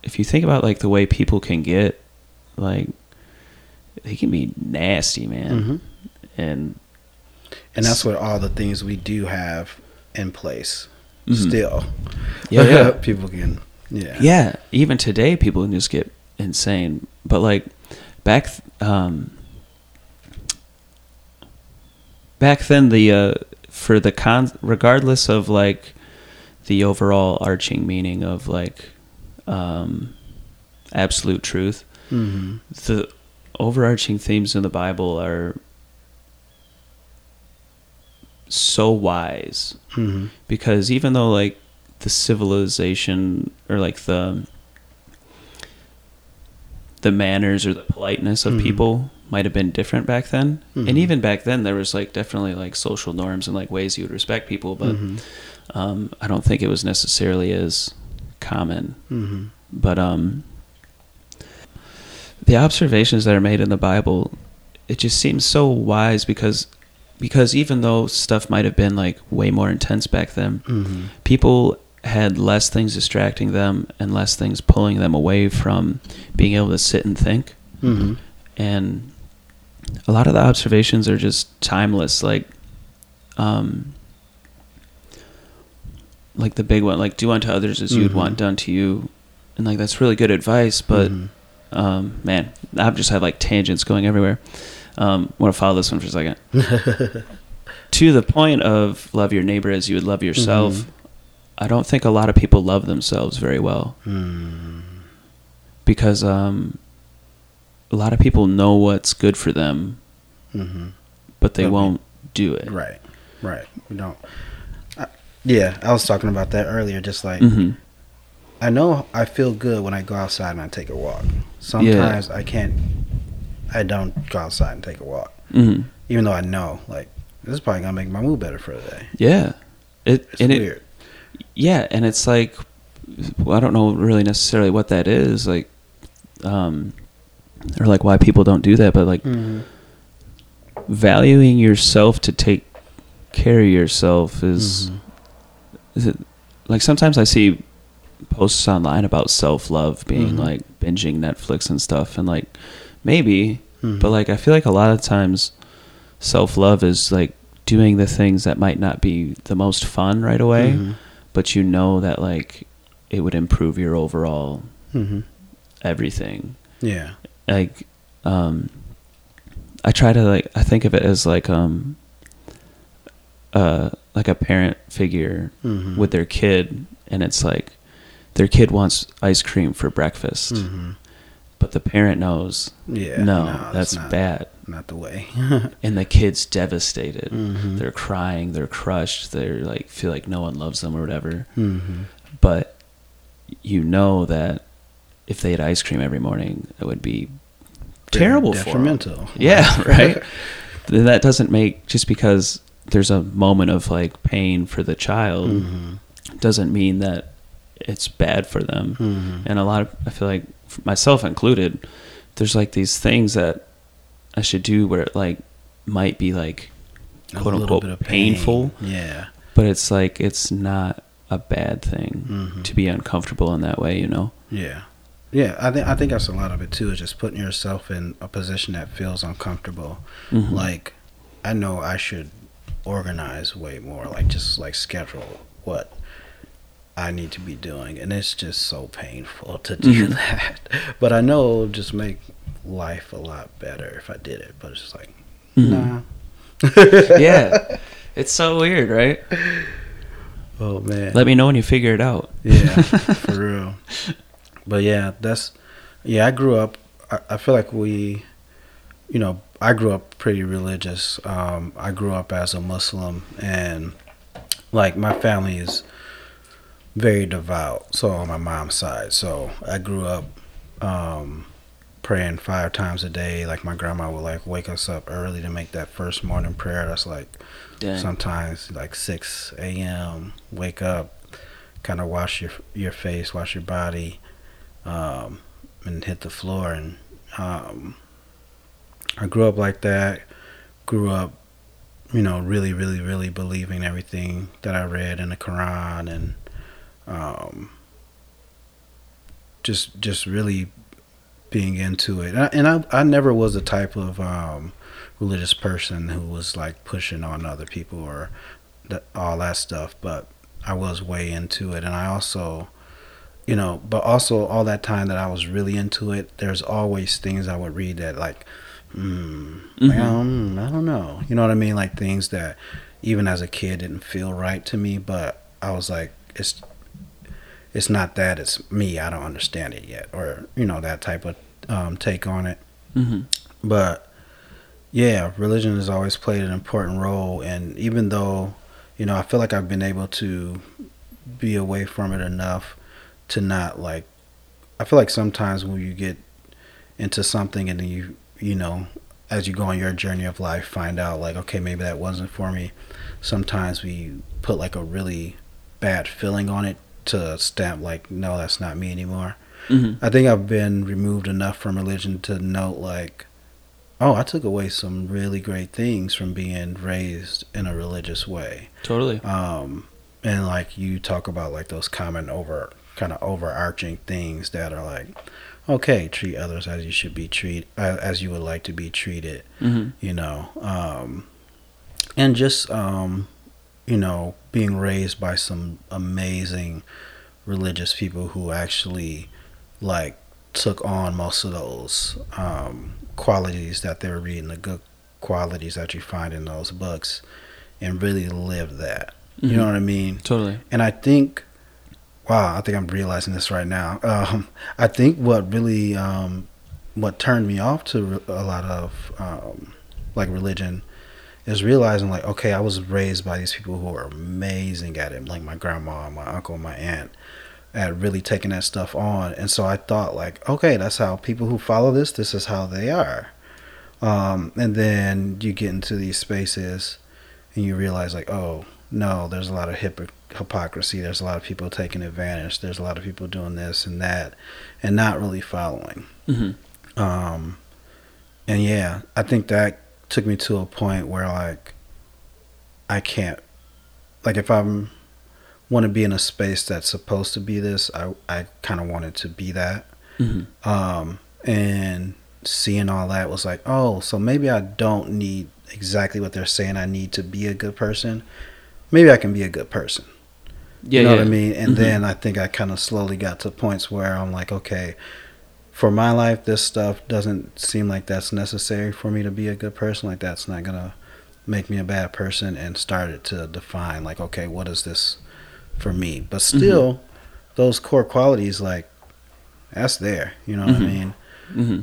if you think about like the way people can get like they can be nasty man Mhm. and And that's what all the things we do have in place. Mhm. Still. yeah yeah *laughs* People can. Yeah. yeah even today people can just get insane but like back um back then the uh for the con regardless of like the overall arching meaning of like um absolute truth hmm the overarching themes in the bible are so wise hmm because even though like the civilization or like the the manners or the politeness of Mhm. people might have been different back then. And even back then, there was like definitely like social norms and like ways you would respect people, but Mhm. um, I don't think it was necessarily as common. Mhm. But um, the observations that are made in the Bible, it just seems so wise because because even though stuff might have been like way more intense back then, Mhm. people had less things distracting them and less things pulling them away from being able to sit and think. Mhm. And a lot of the observations are just timeless, like um like the big one, like do unto others as you'd Mhm. want done to you. And like that's really good advice, but Mhm. Um man, I've just had like tangents going everywhere. Um want to follow this one for a second. *laughs* to the point of love your neighbor as you would love yourself. Mhm. I don't think a lot of people love themselves very well Mm. because um, a lot of people know what's good for them, Mhm. but they But won't do it. Right. Right. We don't. I, yeah, I was talking about that earlier. Just like hmm I know I feel good when I go outside and I take a walk. Sometimes I can't. I don't go outside and take a walk, hmm even though I know like this is probably gonna make my mood better for the day. Yeah. It It's and it yeah, and it's like well, I don't know really necessarily what that is like, um, or like why people don't do that, but like Mhm. valuing yourself to take care of yourself is Mhm. is it like sometimes I see posts online about self love being Mhm. like binging Netflix and stuff and like maybe Mhm. but like I feel like a lot of times self love is like doing the things that might not be the most fun right away Mhm. but you know that like it would improve your overall Mhm. everything Yeah. like um i try to like i think of it as like um uh like a parent figure Mhm. with their kid and it's like their kid wants ice cream for breakfast Mhm. but the parent knows Yeah. no, no, that's not, bad Not the way. *laughs* and the kid's devastated Mhm. they're crying they're crushed they're like feel like no one loves them or whatever Mhm. but you know that if they had ice cream every morning it would be terrible for 'em. detrimental. Yeah, *laughs* *laughs* right. that doesn't make just because there's a moment of like pain for the child Mhm. doesn't mean that it's bad for them. Mhm. And a lot of I feel like myself included, there's like these things that I should do where it like might be like quote little unquote bit of pain. painful, Yeah. but it's like it's not a bad thing Mhm. to be uncomfortable in that way, you know. Yeah. Yeah, I think I think that's a lot of it too. Is just putting yourself in a position that feels uncomfortable. Mhm. Like, I know I should organize way more. Like, just like schedule what I need to be doing, and it's just so painful to do Mhm. that. *laughs* But I know it'll just make life a lot better if I did it. But it's just like, Mhm. nah. *laughs* yeah. *laughs* It's so weird, right? Oh man. Let me know when you figure it out. Yeah, for real. But yeah, that's yeah. I grew up. I, I feel like we, you know, I grew up pretty religious. Um, I grew up as a Muslim, and like my family is very devout. So on my mom's side, so I grew up um, praying five times a day. Like my grandma would like wake us up early to make that first morning prayer. That's like Dang. sometimes like 6 a.m. Wake up, kind of wash your your face, wash your body, um, and hit the floor. And um, I grew up like that. Grew up, you know, really, really, really believing everything that I read in the Quran, and um, just just really being into it. And I, and I, I never was the type of um, religious person who was like pushing on other people or that, all that stuff, but I was way into it. And I also, you know, but also all that time that I was really into it, there's always things I would read that like, hmm, like, Mhm. um, I don't know. You know what I mean? Like things that even as a kid didn't feel right to me, but I was like, it's it's not that it's me i don't understand it yet or you know that type of um, take on it hmm but yeah religion has always played an important role and even though you know i feel like i've been able to be away from it enough to not like i feel like sometimes when you get into something and then you you know as you go on your journey of life, find out like, okay, maybe that wasn't for me. Sometimes we put like a really bad feeling on it to stamp like, no, that's not me anymore. Mm-hmm. I think I've been removed enough from religion to note like, oh, I took away some really great things from being raised in a religious way. Totally. Um, and like you talk about like those common over kind of overarching things that are like, okay, treat others as you should be treated, as you would like to be treated. Mm-hmm. You know, um, and just um, you know, being raised by some amazing religious people who actually like took on most of those um, qualities that they were reading, the good qualities that you find in those books, and really lived that. You know Mhm. what I mean? Totally. And I think, wow, I think I'm realizing this right now. *laughs* Um, I think what really, um, what turned me off to a lot of um, like religion is realizing like, okay, I was raised by these people who are amazing at it, like my grandma, my uncle, my aunt, at really taking that stuff on. And so I thought like, okay, that's how people who follow this, this is how they are. Um, and then you get into these spaces and you realize like, oh no, there's a lot of hypocr- hypocrisy. There's a lot of people taking advantage. There's a lot of people doing this and that, and not really following. Mm-hmm. Um, and yeah, I think that took me to a point where like I can't, like if I'm want to be in a space that's supposed to be this, I I kind of wanted to be that. Mm-hmm. Um, and seeing all that was like, oh, so maybe I don't need exactly what they're saying. I need to be a good person. Maybe I can be a good person. Yeah. you know yeah. what I mean? And Mhm. then I think I kind of slowly got to points where I'm like, okay, for my life, this stuff doesn't seem like that's necessary for me to be a good person. Like that's not gonna make me a bad person. And started to define like, okay, what is this for me? But Mm-hmm. still, those core qualities, like that's there. You know what Mhm. I mean? Mm-hmm.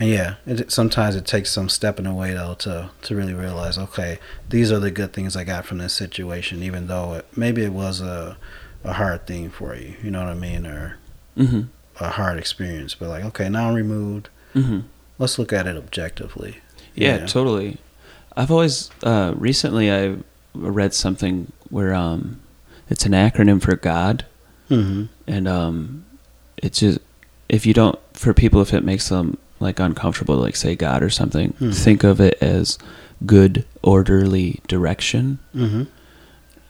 And yeah, it, sometimes it takes some stepping away though to to really realize, okay, these are the good things I got from this situation, even though it, maybe it was a a hard thing for you, you know what I mean, or Mm-hmm. A hard experience. But like, okay, now I'm removed. Mm-hmm. Let's look at it objectively. Yeah, totally. I've always uh, recently I read something where um, it's an acronym for God, Mm-hmm. and um, it's just if you don't for people if it makes them like uncomfortable to like say God or something, Mhm. think of it as good orderly direction. Mm-hmm.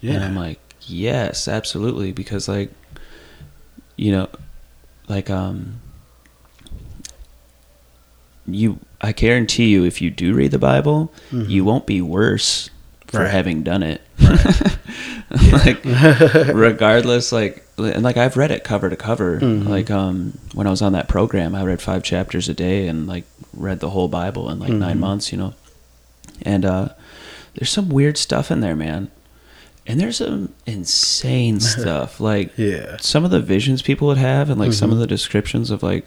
Yeah. And I'm like, yes, absolutely, because like, you know, like um, you, I guarantee you, if you do read the Bible, Mhm. you won't be worse for Right. having done it. *laughs* like, *laughs* regardless, like, and like I've read it cover to cover. Mhm. Like, um, when I was on that program, I read five chapters a day and like read the whole Bible in like nine Mhm. months. You know, and uh, there's some weird stuff in there, man. And there's some insane *laughs* stuff. Like yeah. some of the visions people would have, and like some Mhm. of the descriptions of like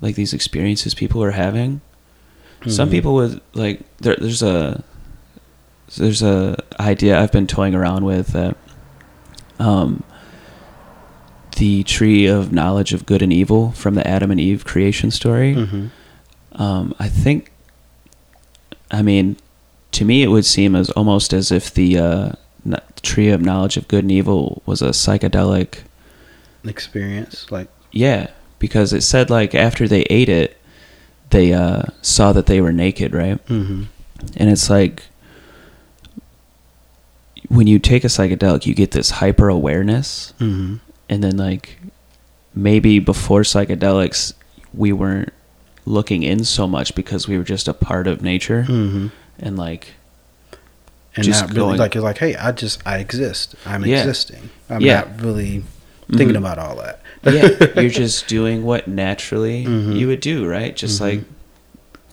like these experiences people are having. Some Mhm. people would like there, there's a there's a idea I've been toying around with that um the tree of knowledge of good and evil from the Adam and Eve creation story. Mhm. Um, I think, I mean, to me, it would seem as almost as if the uh, tree of knowledge of good and evil was a psychedelic. Experience like. Yeah, because it said like after they ate it, they uh, saw that they were naked, right? Mm-hmm. And it's like when you take a psychedelic, you get this hyper awareness, Mm-hmm. and then like maybe before psychedelics, we weren't looking in so much because we were just a part of nature, Mm-hmm. and like and just not really going- like you're like, hey, I just I exist. I'm Yeah. existing. I'm Yeah. not really thinking Mhm. about all that. yeah, *laughs* you're just doing what naturally Mhm. you would do, right? Just Mhm. like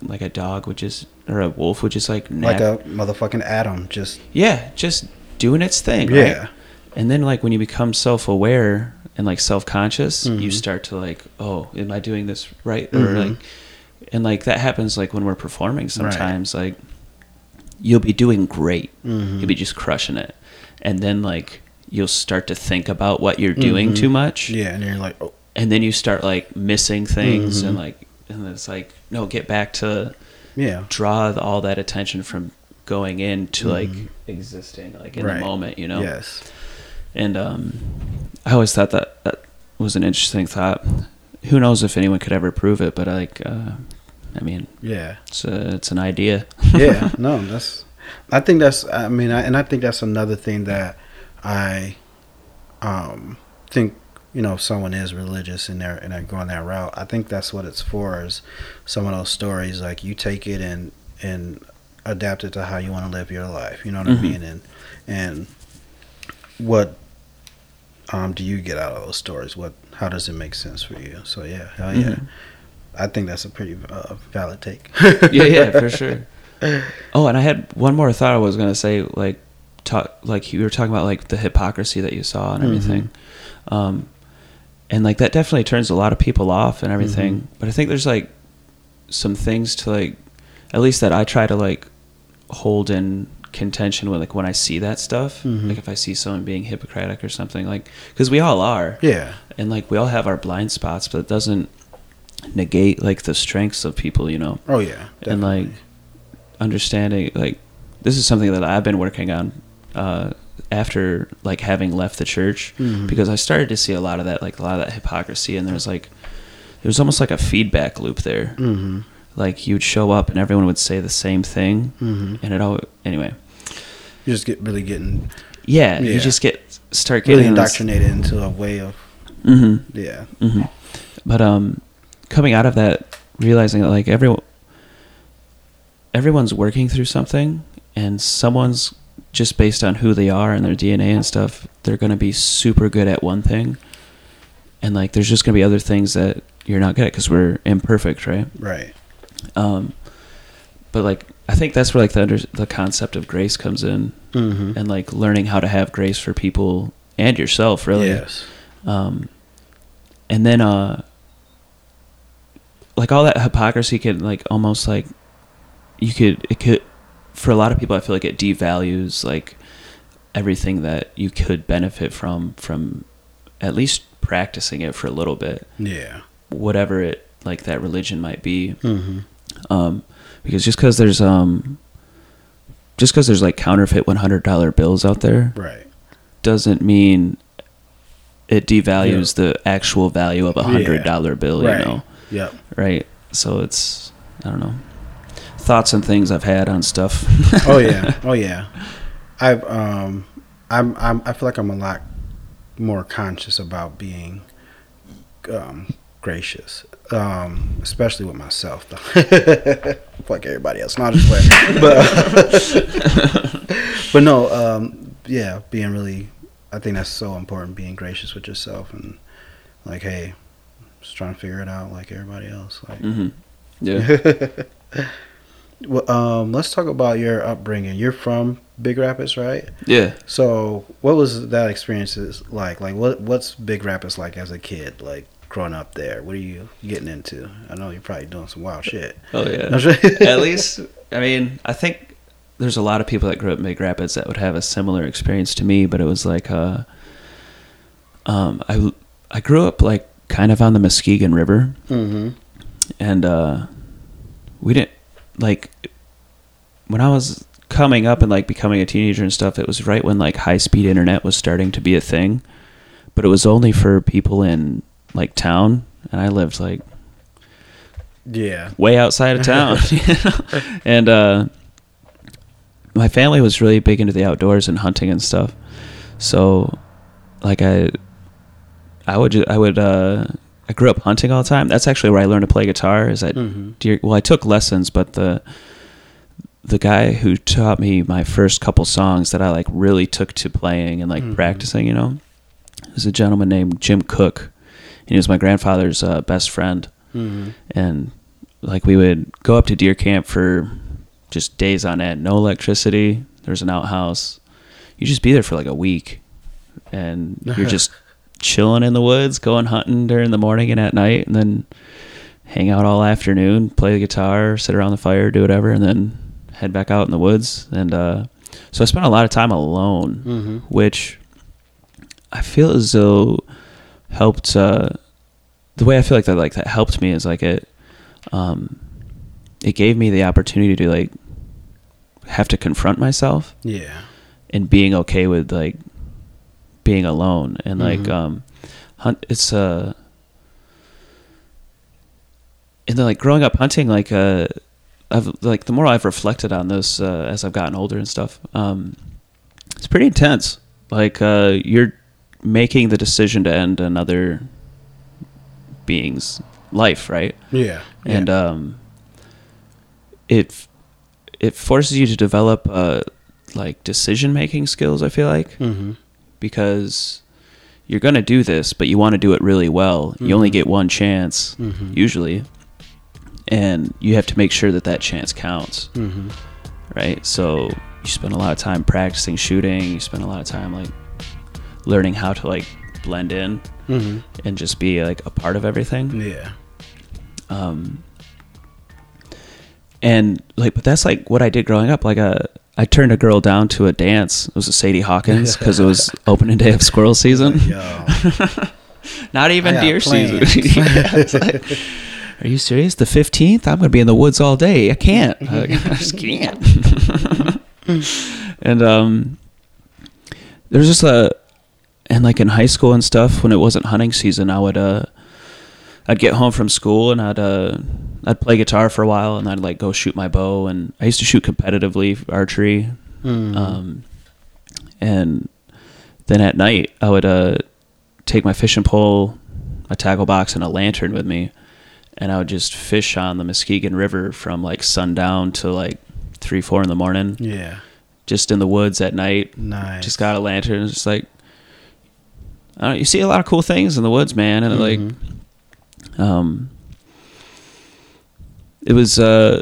like a dog would just or a wolf would just like like a motherfucking atom. Just yeah, just doing its thing, yeah. right? And then like when you become self-aware and like self-conscious, you Mhm. start to like, oh, am I doing this right? Or Mhm. like and like that happens like when we're performing sometimes like you'll be doing great. Mhm. You'll be just crushing it. And then like you'll start to think about what you're doing Mhm. too much. Yeah, and you're like, oh, and then you start like missing things and Mhm. like and it's like no get back to Yeah. draw all that attention from going into like existing like in Mm-hmm. Right. the moment you know Yes. and um i always thought that that was an interesting thought who knows if anyone could ever prove it but like uh i mean Yeah. it's a, it's an idea *laughs* yeah, *laughs* no, that's. I think that's. I mean, I, and I think that's another thing that I, um, think you know, if someone is religious and they're and they're going that route. I think that's what it's for. Is some of those stories like you take it and and adapt it to how you want to live your life. You know what Mhm. I mean? And and what um do you get out of those stories? What how does it make sense for you? So yeah, hell yeah. Mhm. I think that's a pretty uh, valid take. *laughs* yeah yeah for sure *laughs* oh and i had one more thought i was gonna say like talk like you were talking about like the hypocrisy that you saw and everything um and like that definitely turns a lot of people off and everything but i think there's like some things to like at least that i try to like hold in contention with like when i see that stuff Mhm. like if i see someone being hypocritic or something like because we all are Yeah. and like we all have our blind spots but it doesn't negate like the strengths of people you know Oh yeah. and like understanding like this is something that I've been working on uh, after like having left the church Mhm. because I started to see a lot of that like a lot of that hypocrisy and there's like there was almost like a feedback loop there Mhm. like you'd show up and everyone would say the same thing Mhm. and it all anyway You just get really getting yeah, Yeah. you just get start really getting this- indoctrinated into a way of Mhm. yeah. hmm But um, coming out of that, realizing that like everyone, everyone's working through something, and someone's just based on who they are and their DNA and stuff, they're gonna be super good at one thing, and like there's just gonna be other things that you're not good at because we're imperfect, right? Right. Um, but like I think that's where like the under, the concept of grace comes in, Mm-hmm. and like learning how to have grace for people and yourself, really Yes. um, and then uh like all that hypocrisy could like almost like you could it could for a lot of people i feel like it devalues like everything that you could benefit from from at least practicing it for a little bit Yeah. whatever it like that religion might be Mm-hmm. um because just because there's um just because there's like counterfeit $100 bills out there Right. doesn't mean it devalues the actual value of a hundred dollar bill, Right. you know. Yep. Right. So it's I don't know. Thoughts and things I've had on stuff. *laughs* Oh yeah. *laughs* Oh yeah. I've um, I'm I'm I feel like I'm a lot more conscious about being um gracious, um, especially with myself. Though. *laughs* Fuck everybody else. Not just playing. But but no. Um, yeah, being really. I think that's so important. Being gracious with yourself and like, hey, just trying to figure it out like everybody else. Like, hmm Yeah. *laughs* well, um, let's talk about your upbringing. You're from Big Rapids, right? Yeah. So, what was that experience like? Like, what what's Big Rapids like as a kid? Like growing up there, what are you getting into? I know you're probably doing some wild shit. Oh yeah. *laughs* At least I mean, I think there's a lot of people that grew up in Big Rapids that would have a similar experience to me, but it was like uh um I I grew up like kind of on the Muskegon River. Mm-hmm. and uh we didn't like when i was coming up and like becoming a teenager and stuff it was right when like high speed internet was starting to be a thing but it was only for people in like town and i lived like Yeah. way outside of *laughs* town *laughs* you know? and uh my family was really big into the outdoors and hunting and stuff so like i i would i would uh i grew up hunting all the time. That's actually where i learned to play guitar is at Mm-hmm. deer well i took lessons but the the guy who taught me my first couple songs that i like really took to playing and like Mhm. practicing you know was a gentleman named jim cook. And he was my grandfather's uh, best friend. Mm-hmm. and like we would go up to deer camp for just days on end. No electricity. There's an outhouse. You just be there for like a week. And you're *laughs* just chilling in the woods going hunting during the morning and at night and then hang out all afternoon play the guitar sit around the fire do whatever and then head back out in the woods and uh, so i spent a lot of time alone Mm-hmm. which I feel as though helped. Uh, the way I feel like that, like that helped me is like it. Um, it gave me the opportunity to like have to confront myself Yeah. and being okay with like being alone and like Mhm. um hunt it's uh and then like growing up hunting like uh I've like the more I've reflected on this uh, as I've gotten older and stuff um it's pretty intense like uh you're making the decision to end another being's life right Yeah. and um it it forces you to develop uh like decision making skills i feel like mm-hmm. Because you're going to do this but you want to do it really well you only Mhm. get one chance Mhm. usually and you have to make sure that that chance counts Mm-hmm. right so you spend a lot of time practicing shooting you spend a lot of time like learning how to like blend in Mm-hmm. and just be like a part of everything Yeah. um and like but that's like what i did growing up like uh i turned a girl down to a dance. It was a sadie hawkins because it was *laughs* opening day of squirrel season. *laughs* Not even deer season. *laughs* Yeah, like, are you serious? The 15th i'm gonna be in the woods all day. I can't. I just can't. And um there's just a and like in high school and stuff when it wasn't hunting season i would uh i'd get home from school and i'd uh i'd play guitar for a while and i'd like go shoot my bow and i used to shoot competitively archery Mhm. um and then at night i would uh take my fishing pole a tackle box and a lantern with me and i would just fish on the muskegon river from like sundown to like three four in the morning yeah. just in the woods at night Nice. just got a lantern. It's just like, I don't you see a lot of cool things in the woods, man. And Mhm. like, um, it was uh,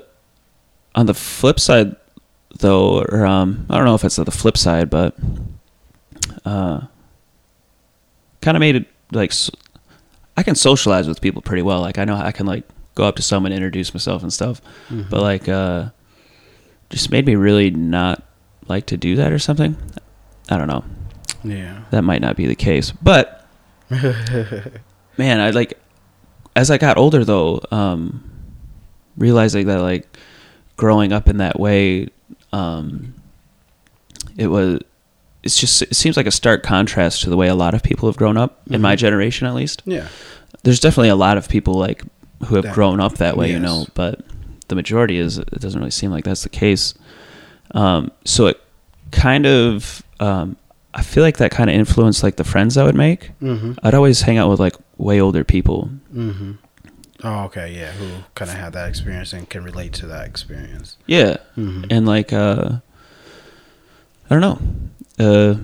on the flip side, though, or um, I don't know if it's the flip side, but uh, kind of made it like I can socialize with people pretty well. Like I know I can like go up to someone, introduce myself and stuff, Mhm. but like uh, just made me really not like to do that or something. I don't know. yeah. That might not be the case, but *laughs* man, I like as I got older though, um, realizing that like growing up in that way, um, it was. It's just it seems like a stark contrast to the way a lot of people have grown up in my Mhm. generation, at least. yeah. There's definitely a lot of people like who have That- grown up that way, you know, but the majority is it doesn't really seem like that's the case. Um, so it kind of um, I feel like that kind of influenced like the friends I would make. Mm-hmm. I'd always hang out with like way older people. Mm-hmm. Oh, okay. Yeah. Who kind of have that experience and can relate to that experience. Yeah, Mm-hmm. and like uh, I don't know. Uh,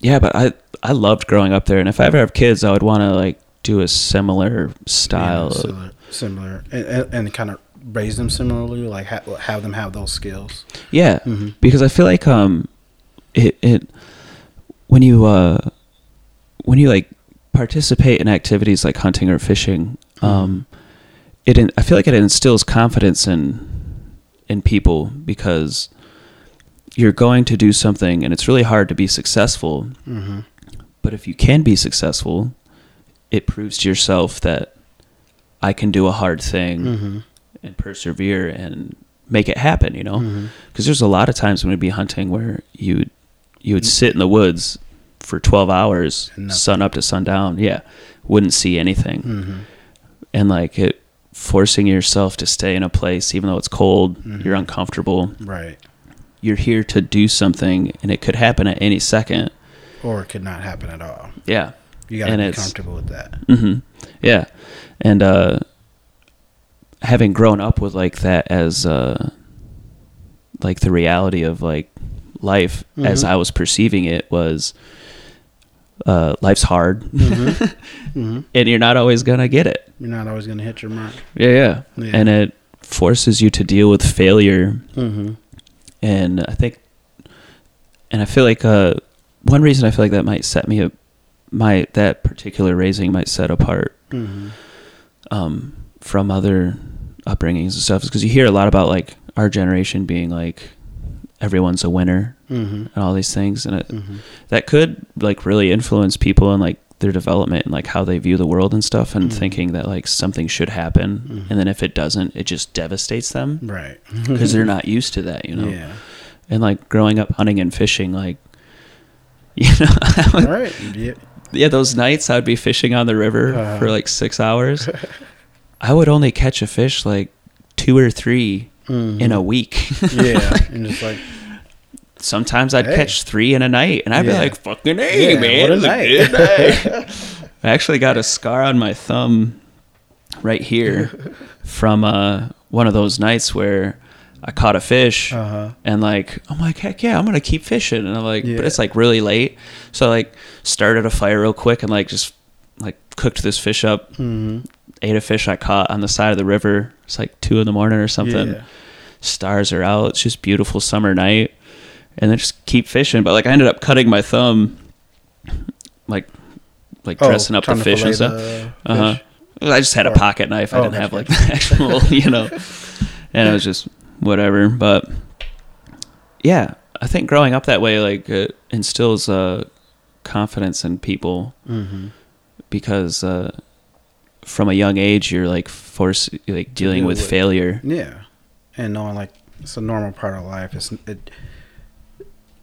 yeah, but I I loved growing up there, and if I ever have kids, I would want to like do a similar style. Yeah, similar, similar, and, and, and kind of raise them similarly, like ha- have them have those skills. yeah, Mm-hmm. because I feel like um, it it when you uh when you like participate in activities like hunting or fishing, um, it in, I feel like it instills confidence in in people because you're going to do something and it's really hard to be successful, Mm-hmm. but if you can be successful, it proves to yourself that I can do a hard thing Mm-hmm. and persevere and make it happen, you know? Mm-hmm. because there's a lot of times when we'd be hunting where you you would sit in the woods for 12 hours nothing. sun up to sundown yeah wouldn't see anything Mm-hmm. and like it forcing yourself to stay in a place even though it's cold Mhm. you're uncomfortable Right. you're here to do something and it could happen at any second Or it could not happen at all. yeah You got to And be comfortable with that. hmm Yeah, and uh, having grown up with like that as uh, like the reality of like life as Mhm. I was perceiving it was uh, life's hard, Mm-hmm. *laughs* mm-hmm. and you're not always gonna get it. You're not always going to hit your mark. Yeah, yeah, Yeah. and it forces you to deal with failure, Mm-hmm. and I think, and I feel like uh, one reason I feel like that might set me up, my that particular raising might set apart Mm-hmm. um, from other upbringings and stuff is because you hear a lot about like our generation being like everyone's a winner Mm-hmm. and all these things and it, Mm-hmm. that could like really influence people and like their development and like how they view the world and stuff and Mm-hmm. thinking that like something should happen and then if it doesn't it just devastates them Right. because they're *laughs* not used to that you know Yeah. and like growing up hunting and fishing like *laughs* you know I would- All right. Yeah. yeah those nights i'd be fishing on the river Uh-huh. for like six hours *laughs* i would only catch a fish like two or 3 in a week Mm-hmm. yeah. And just like, sometimes i'd Hey. catch three in a night and i'd be like fucking hey Yeah, man what a night." night. *laughs* i actually got a scar on my thumb right here *laughs* from uh, one of those nights where i caught a fish uh-huh. and like I'm like heck yeah I'm gonna keep fishing and I'm like Yeah. but it's like really late so I like started a fire real quick and like just like cooked this fish up Mm-hmm. ate a fish I caught on the side of the river it's like two in the morning or something Yeah. stars are out it's just beautiful summer night and then just keep fishing. But like I ended up cutting my thumb like like Oh, dressing up the fish and stuff. uh-huh. fish. I just had a pocket knife. I Oh, didn't have like the *laughs* actual *laughs* you know. And it was just whatever. But yeah i think growing up that way like it instills uh confidence in people Mm-hmm. because uh from a young age you're like force like dealing deal with with- failure. Yeah, and knowing like it's a normal part of life. It's it.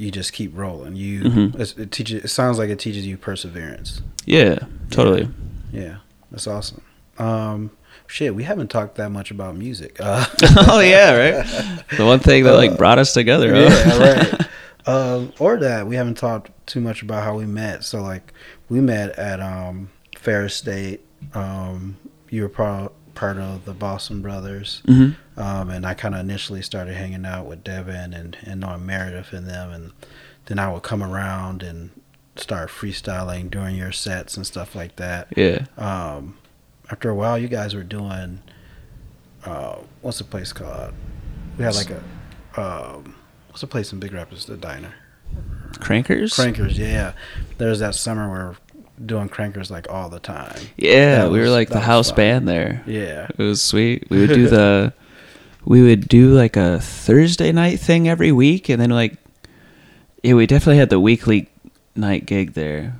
You just keep rolling. You Mhm. it's, it teaches. It sounds like it teaches you perseverance. yeah totally Yeah, that's awesome. Um, shit, we haven't talked that much about music. Uh, *laughs* oh yeah right *laughs* the one thing that like brought us together huh? yeah, *laughs* right. Um, or that we haven't talked too much about how we met. So like we met at um Ferris State. Um, you were part part of the Boston Brothers. Mhm. Um, and I kind of initially started hanging out with Devin and, and knowing Meredith and them. And then I would come around and start freestyling during your sets and stuff like that. yeah Um, after a while, you guys were doing, uh, what's the place called? We had like a, um, what's the place in Big Rapids? The diner. crankers Crankers, yeah. There was that summer where doing Crankers like all the time. yeah That we were like the house fun. band there Yeah. It was sweet. We would do *laughs* the we would do like a Thursday night thing every week and then like yeah, we definitely had the weekly night gig there.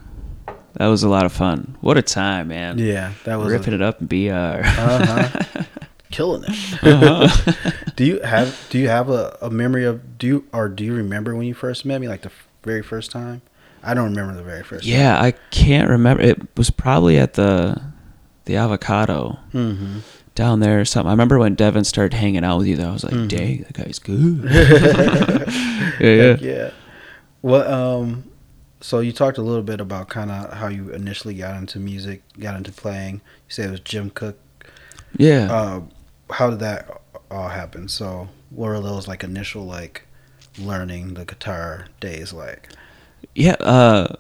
That was a lot of fun. What a time, man. Yeah, that was Ripping it up in BR. uh-huh. *laughs* killing it. Uh-huh. *laughs* do you have do you have a, a memory of do you or do you remember when you first met me like the very first time? I don't remember the very first. yeah, I can't remember. It was probably at the the avocado Mm-hmm. down there or something. I remember when Devin started hanging out with you. That I was like, Mhm. "Dang, that guy's good." *laughs* *laughs* yeah, yeah. Yeah. What um so you talked a little bit about kind of how you initially got into music, got into playing. You said it was Jim Cook. Yeah. Uh how did that all happen? So what were those like initial like learning the guitar days like? Yeah, uh,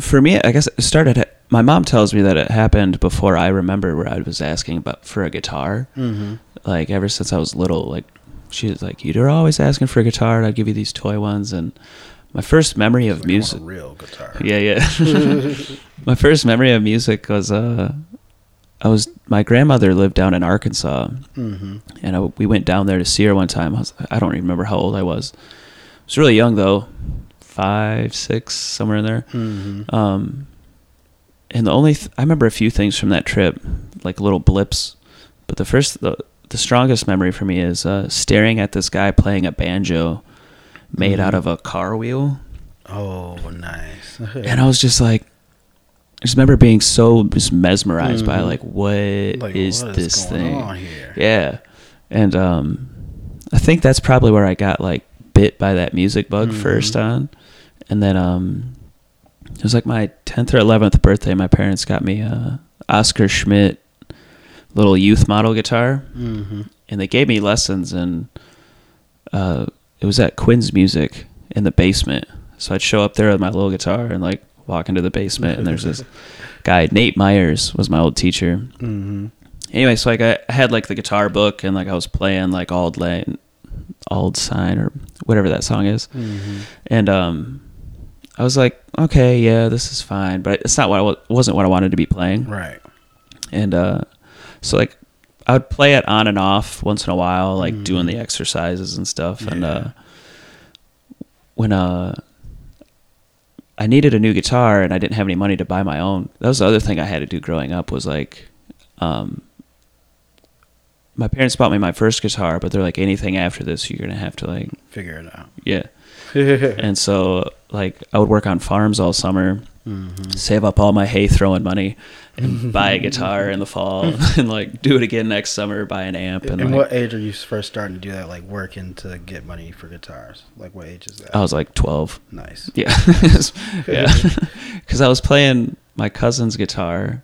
for me, I guess it started. My mom tells me that it happened before I remember, where I was asking about for a guitar. Mm-hmm. Like ever since I was little, like she was like, "You're always asking for a guitar, and I'd give you these toy ones." And my first memory of Like, music, a real guitar. yeah, yeah. *laughs* *laughs* my first memory of music was uh, I was my grandmother lived down in Arkansas, Mm-hmm. and I, we went down there to see her one time. I, was, I don't remember how old I was. I was really young though, five, six, somewhere in there. Mm-hmm. Um, and the only th- I remember a few things from that trip, like little blips. But the first, the, the strongest memory for me is uh, staring at this guy playing a banjo made Mhm. out of a car wheel, Oh, nice. *laughs* and I was just like, I just remember being so just mesmerized by Mhm. like, what is like, this is going thing? Yeah, and um, I think that's probably where I got like bit by that music bug Mhm. first on, and then um, it was like my tenth or eleventh birthday. My parents got me a Oscar Schmidt little youth model guitar, Mm-hmm. and they gave me lessons, and uh, it was at Quinn's Music in the basement. So I'd show up there with my little guitar and like walk into the basement, and there's this *laughs* guy Nate Myers was my old teacher, Mm-hmm. anyway, so like I I had like the guitar book and like I was playing like Auld Lang, Auld Sign or whatever that song is, Mm-hmm. and um, I was like, okay, yeah, this is fine, but it's not what I wasn't what I wanted to be playing, Right. and uh, so like I would play it on and off once in a while, like Mhm. doing the exercises and stuff, and uh, when uh. I needed a new guitar and I didn't have any money to buy my own. That was the other thing I had to do growing up was like, um, my parents bought me my first guitar, but they're like, anything after this, you're gonna have to like, Figure it out. yeah. *laughs* and so like I would work on farms all summer, save up all my hay throwing money, and *laughs* buy a guitar in the fall, *laughs* and like do it again next summer, buy an amp, and, And like, what age are you first starting to do that? Like working to get money for guitars? Like what age is that? I was like twelve. nice. *laughs* Yeah, yeah, because I was playing my cousin's guitar,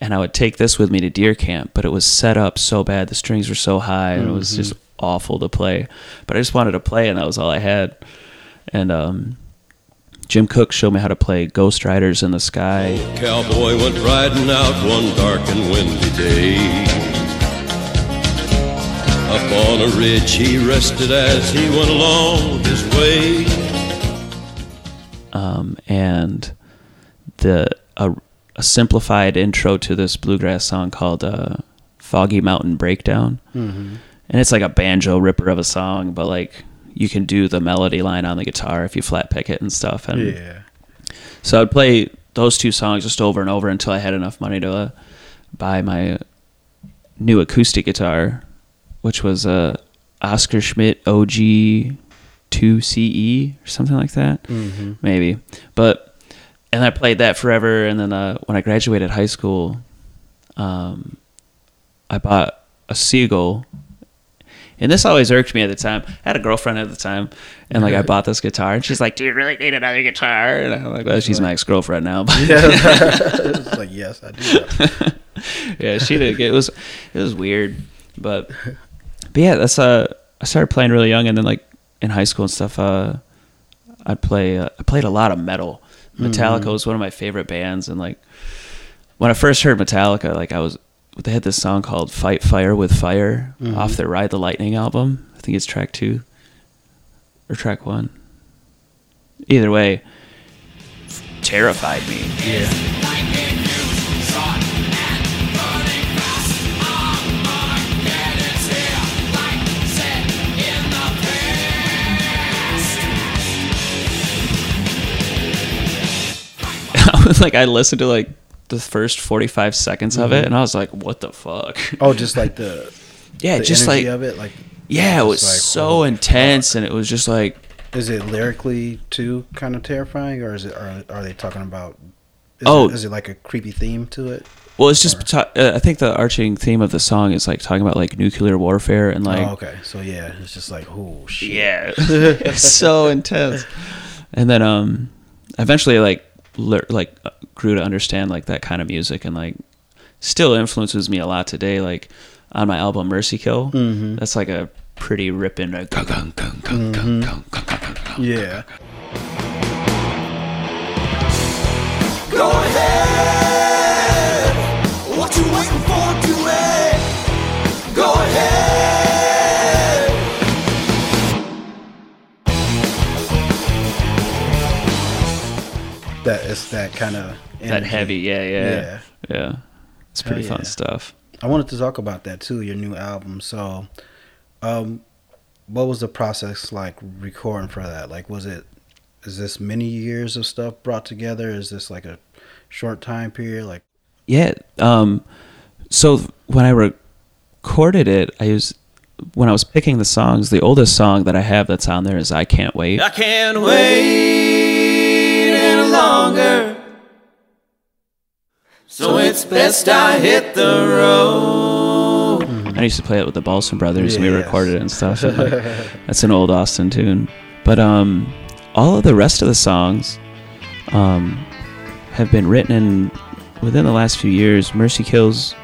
and I would take this with me to deer camp, but it was set up so bad, the strings were so high, and it was just awful to play. But I just wanted to play, and that was all I had. And um, Jim Cook showed me how to play Ghost Riders in the Sky. Cowboy went riding out one dark and windy day. Up on a ridge he rested as he went along his way. um, and the a, a simplified intro to this bluegrass song called uh, "Foggy Mountain Breakdown," Mm-hmm. and it's like a banjo ripper of a song, but like you can do the melody line on the guitar if you flat pick it and stuff. And Yeah. so I'd play those two songs just over and over until I had enough money to uh, buy my new acoustic guitar, which was a Oscar Schmidt OG 2CE or something like that, Mm-hmm. maybe. But and I played that forever. And then uh, when I graduated high school, um, I bought a Seagull. And this always irked me at the time. I had a girlfriend at the time, and like I bought this guitar, and she's like, "Do you really need another guitar?" And I'm like, "Well, she's my ex girlfriend now." But Yeah. *laughs* like yes, I do. *laughs* Yeah, she did. It was it was weird, but but yeah, that's uh I started playing really young, and then like in high school and stuff, uh, I'd play. Uh, I played a lot of metal. Metallica was one of my favorite bands, and like when I first heard Metallica, like I was they had this song called "Fight Fire with Fire" mm-hmm. off their Ride the Lightning album. I think it's track two or track one. Either way, terrified me. Yeah. *laughs* I was like, I listened to like the first 45 seconds of it and I was like, what the fuck? Oh, just like the *laughs* Yeah, the just like, of it. Like yeah, it was like, so holy intense and it was just like, Is it lyrically too kind of terrifying, or is it are, are they talking about? Is Oh. it, is it like a creepy theme to it? well, it's just, ta- uh, I think the arching theme of the song is like talking about like nuclear warfare and like, oh, okay. So yeah, it's just like oh shit. yeah, *laughs* *laughs* it's so intense. And then, um, eventually like, lear- like uh, grew to understand like that kind of music and like still influences me a lot today. Like on my album Mercy Kill, Mm-hmm. that's like a pretty ripping, like, Yeah. Go ahead. What you waiting for? Do it. Go ahead. That it's that kind of that heavy. Yeah, yeah, Yeah. yeah. It's pretty Hell fun stuff. I wanted to talk about that too, your new album. So, um, what was the process like recording for that? Like, was it, is this many years of stuff brought together? Is this like a short time period? Like, Yeah. Um, so when I recorded it, I used when I was picking the songs. The oldest song that I have that's on there is "I Can't Wait." I can't wait any longer. So it's best I hit the road. I used to play it with the Balsam Brothers, and we Yes. recorded it and stuff. and, *laughs* like, that's an old Austin tune. But um, all of the rest of the songs um, have been written in within the last few years. Mercy Kills,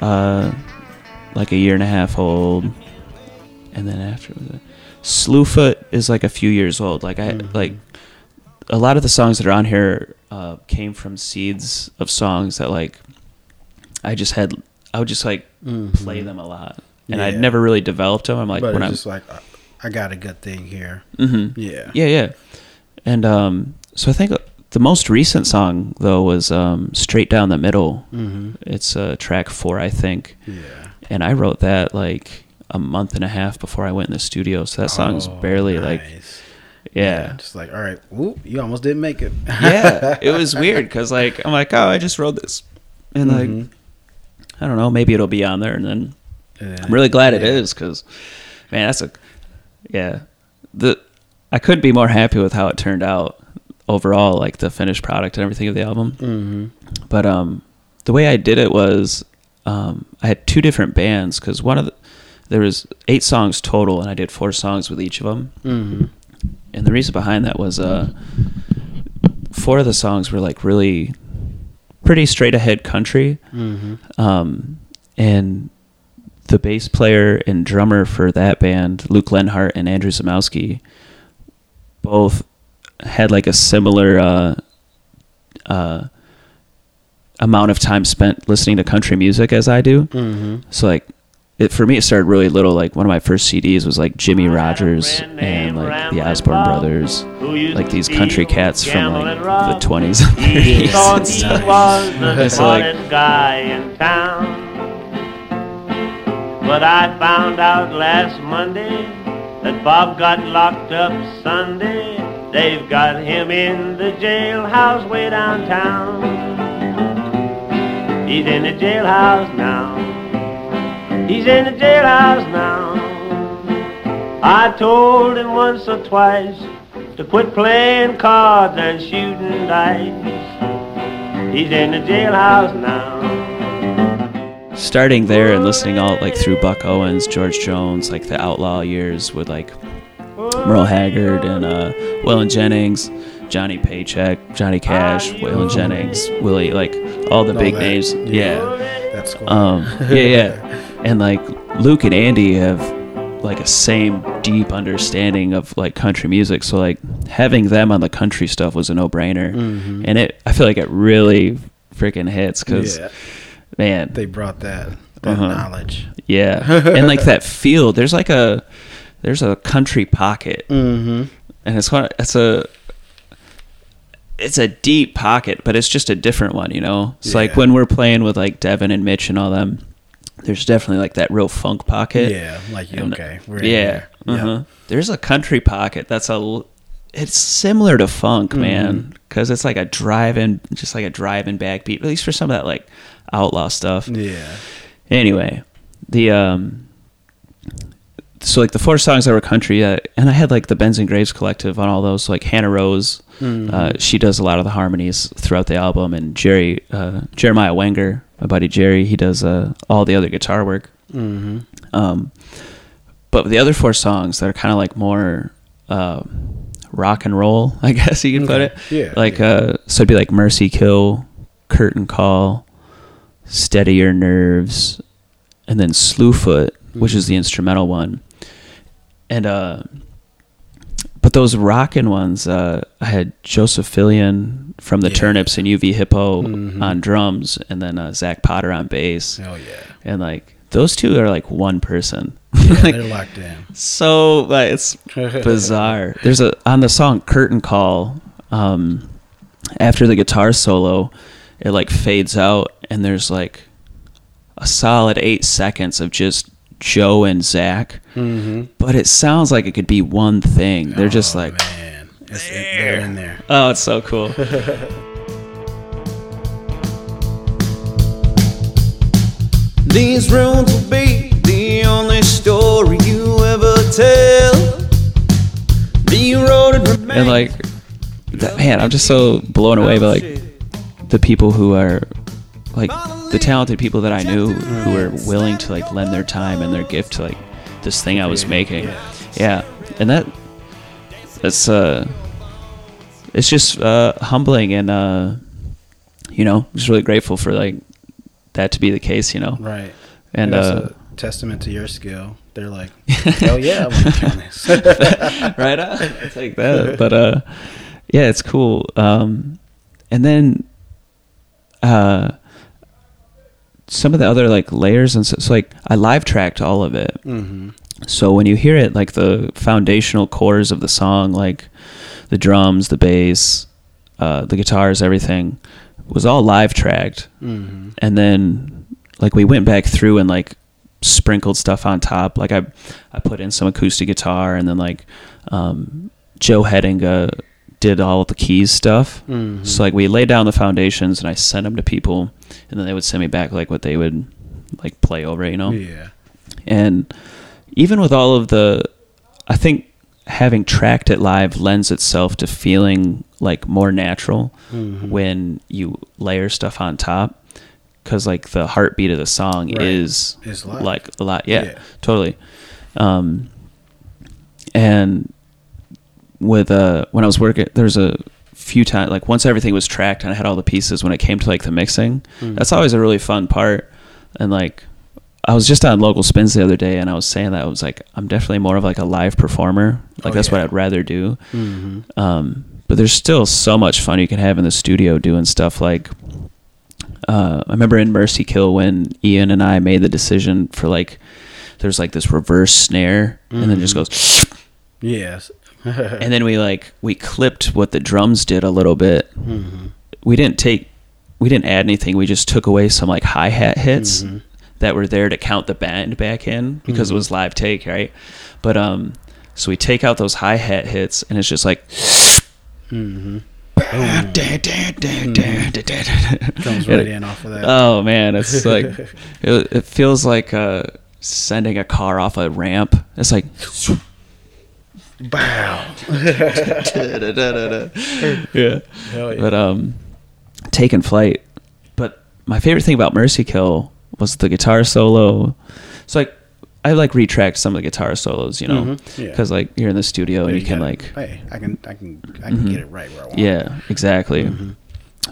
uh, like a year and a half old, and then after that, Slewfoot is like a few years old. Like I like a lot of the songs that are on here uh, came from seeds of songs that like I just had. I would just like play them a lot, and I'd never really developed them. I'm like but when I'm just like, I- I got a good thing here. Mhm. Yeah. Yeah, yeah. And um, so I think the most recent song though was um, "Straight Down the Middle." Mm-hmm. It's uh, track four, I think, Yeah. and I wrote that like a month and a half before I went in the studio. So that song's Oh, barely like nice. Yeah. Just like, all right, whoop, you almost didn't make it. yeah, it *laughs* was weird because like I'm like, oh, I just wrote this, and like Mhm. I don't know, maybe it'll be on there, and then Yeah. I'm really glad it Yeah. is because man, that's a yeah. The I couldn't be more happy with how it turned out overall, like the finished product and everything of the album. Mhm. But um, the way I did it was um, I had two different bands because one of the there was eight songs total, and I did four songs with each of them. Mhm. And the reason behind that was uh, four of the songs were like really pretty straight ahead country. Mhm. Um, and the bass player and drummer for that band, Luke Lenhart and Andrew Zamowski, both had like a similar uh, uh, amount of time spent listening to country music as I do. Mhm. So like, it for me, it started really little. Like one of my first CDs was like Jimmie Rodgers and like the Osborne Brothers, like these country cats from like the twenties and *laughs* He thirties. he was *laughs* the It's like- smartest guy in town. But I found out last Monday that Bob got locked up Sunday. They've got him in the jailhouse way downtown. He's in the jailhouse now. He's in the jailhouse now. I told him once or twice to quit playing cards and shooting dice. He's in the jailhouse now. starting there and listening all like through Buck Owens, George Jones, like the outlaw years with like Merle Haggard and uh, Waylon Jennings, Johnny Paycheck, Johnny Cash, Waylon Jennings, Willie, like all the All big that. names. Yeah. That's cool. Um, yeah, yeah. *laughs* And like Luke and Andy have like a same deep understanding of like country music. So like having them on the country stuff was a no brainer. And it, I feel like it really freaking hits because, yeah. man, They brought that that Uh-huh. knowledge. yeah, *laughs* and like that feel. There's like a there's a country pocket, Mm-hmm. and it's. It's a it's a deep pocket, but it's just a different one. You know, it's like when we're playing with like Devin and Mitch and all them. There's definitely like that real funk pocket. Yeah, like And- okay, we're yeah. Uh-huh. There's a country pocket that's a. It's similar to funk, Mm-hmm. man, because it's like a drive-in, just like a drive-in backbeat. At least for some of that like outlaw stuff Yeah. anyway the um so like the four songs that were country uh, and i had like the benson graves collective on all those So, like hannah rose uh, she does a lot of the harmonies throughout the album and jerry uh, jeremiah wenger my buddy jerry he does uh, all the other guitar work Mm-hmm. um, but the other four songs that are kind of like more uh, rock and roll, *laughs* I guess you could put it. Yeah, Like yeah. uh, so, it'd be like Mercy Kill, Curtain Call, Steady Your Nerves, and then Slewfoot, which is the instrumental one. And uh, but those rockin' ones, uh, I had Joseph Fillion from the Yeah. Turnips and UV Hippo Mhm. on drums, and then uh, Zach Potter on bass Oh yeah. and like those two are like one person. Yeah, *laughs* like, they're locked in. so like it's *laughs* bizarre. There's a on the song Curtain Call, um, after the guitar solo, it like fades out and there's like a solid eight seconds of just Joe and Zach. Mm-hmm. But it sounds like it could be one thing. They're just Oh, like man, it's, they're in there. Oh, it's so cool. *laughs* These rooms will be the only story you ever tell. The eroded remains and like that man i'm just so blown away by like the people who are like the talented people that i knew who were willing to like lend their time and their gift to like this thing i was making yeah and that that's uh it's just uh humbling and uh you know just really grateful for like that to be the case you know Right. and uh testament to your skill. They're like, *laughs* oh yeah, I want to this. *laughs* right on. I'll take that. But uh yeah, it's cool. Um and then uh some of the other like layers and so, so like I live tracked all of it. mm-hmm. So when you hear it like the foundational cores of the song like the drums, the bass, uh the guitars, everything was all live tracked. Mm-hmm. And then like we went back through and like sprinkled stuff on top. Like I I put in some acoustic guitar and then like um Joe Headinga did all of the keys stuff. So like we laid down the foundations and I sent them to people and then they would send me back like what they would like play over, you know? Yeah. And even with all of the, I think having tracked it live lends itself to feeling like more natural when you layer stuff on top. Cause like the heartbeat of the song Right. is like a lot. Yeah, Yeah. totally. Um, and with uh, when I was working, there's a few times like once everything was tracked and I had all the pieces. When it came to like the mixing, that's always a really fun part. And like, I was just on local spins the other day, and I was saying that I was like, I'm definitely more of like a live performer. Like Oh, that's what. I'd rather do. Um, but there's still so much fun you can have in the studio doing stuff like. Uh, I remember in Mercy Kill when Ian and I made the decision for like, there's like this reverse snare, and then just goes Yes. *laughs* and then we like we clipped what the drums did a little bit. Mm-hmm. We didn't take, we didn't add anything. We just took away some like hi hat hits mm-hmm. that were there to count the band back in because it mm-hmm. was live take, right? But um, so we take out those hi hat hits, and it's just like. Comes right in off of that. Oh man, it's *laughs* like it, it feels like uh, sending a car off a ramp. It's like Bow. yeah. Hell yeah. But um, taking flight. But my favorite thing about Mercy Kill was the guitar solo. So like, I like retracked some of the guitar solos, you know, Mhm, yeah. because like you're in the studio and you, can gotta- like, Mm-hmm. Hey, I can, I can, I can get it right where I want. yeah, exactly. Mm-hmm.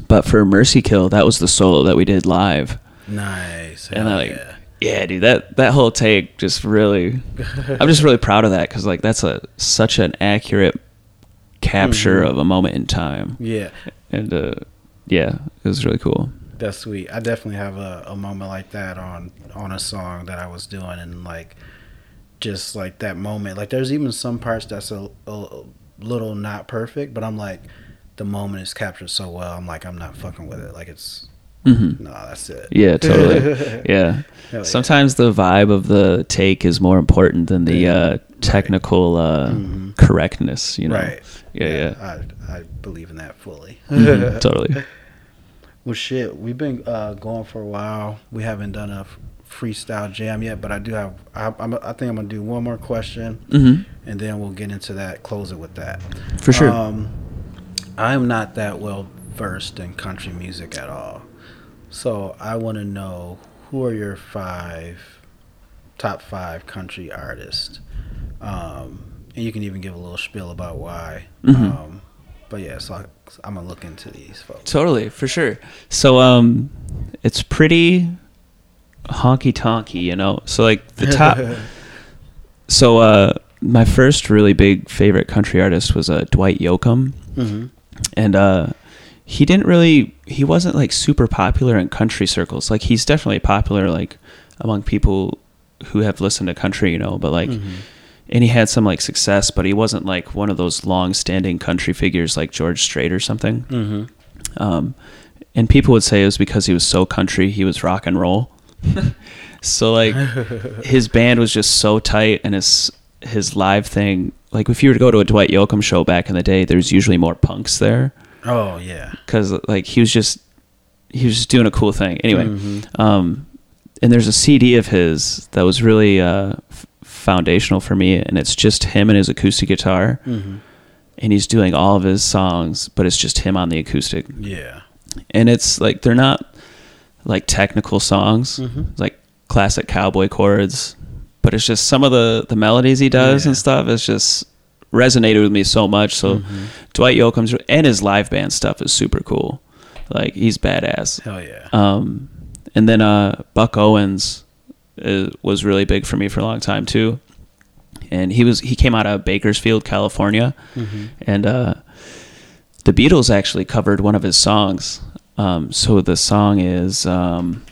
But for Mercy Kill, that was the solo that we did live, Nice. and I like, yeah. Yeah. dude, that that whole take just really, *laughs* I'm just really proud of that because like that's a such an accurate capture Mm-hmm. of a moment in time, Yeah. and uh, yeah, it was really cool. That's sweet. I definitely have a, a moment like that on on a song that I was doing, and like just like that moment. Like there's even some parts that's a, a little not perfect, but I'm like the moment is captured so well. I'm like I'm not fucking with it. Like it's hmm no, that's it. Yeah, *laughs* totally. yeah. Hell yeah. Sometimes the vibe of the take is more important than the Yeah. uh, technical uh, correctness. You know. Right. Yeah, yeah. I I believe in that fully. *laughs* Mhm, totally. Well, shit, we've been uh, going for a while. We haven't done a freestyle jam yet, but I do have. I, I'm, I think I'm gonna do one more question, hmm and then we'll get into that. Close it with that. For sure. Um, I'm not that well versed in country music at all, so I want to know who are your five top five country artists, um, and you can even give a little spiel about why. Mhm. Um, but yeah, so I, I'm gonna look into these folks. Totally, for sure. So um, it's pretty honky tonky, you know. So like the top. *laughs* so uh, my first really big favorite country artist was uh, Dwight Yoakam. hmm and uh he didn't really he wasn't like super popular in country circles. Like he's definitely popular like among people who have listened to country you know but like and he had some like success but he wasn't like one of those long standing country figures like george strait or something. Hmm um and people would say it was because he was so country he was rock and roll. *laughs* So like *laughs* his band was just so tight and his his live thing like if you were to go to a dwight yoakam show back in the day there's usually more punks there Oh yeah. because like he was just he was just doing a cool thing anyway Mhm. um and there's a cd of his that was really uh f- foundational for me and it's just him and his acoustic guitar hmm and he's doing all of his songs but it's just him on the acoustic Yeah. and it's like they're not like technical songs Mhm. It's like classic cowboy chords but it's just some of the the melodies he does Yeah. and stuff it's just resonated with me so much so Mm-hmm. dwight yoakam's and his live band stuff is super cool like he's badass Hell yeah. um and then uh buck owens uh, was really big for me for a long time too and he was he came out of bakersfield california Mhm. and uh, the Beatles actually covered one of his songs. Um, so the song is um,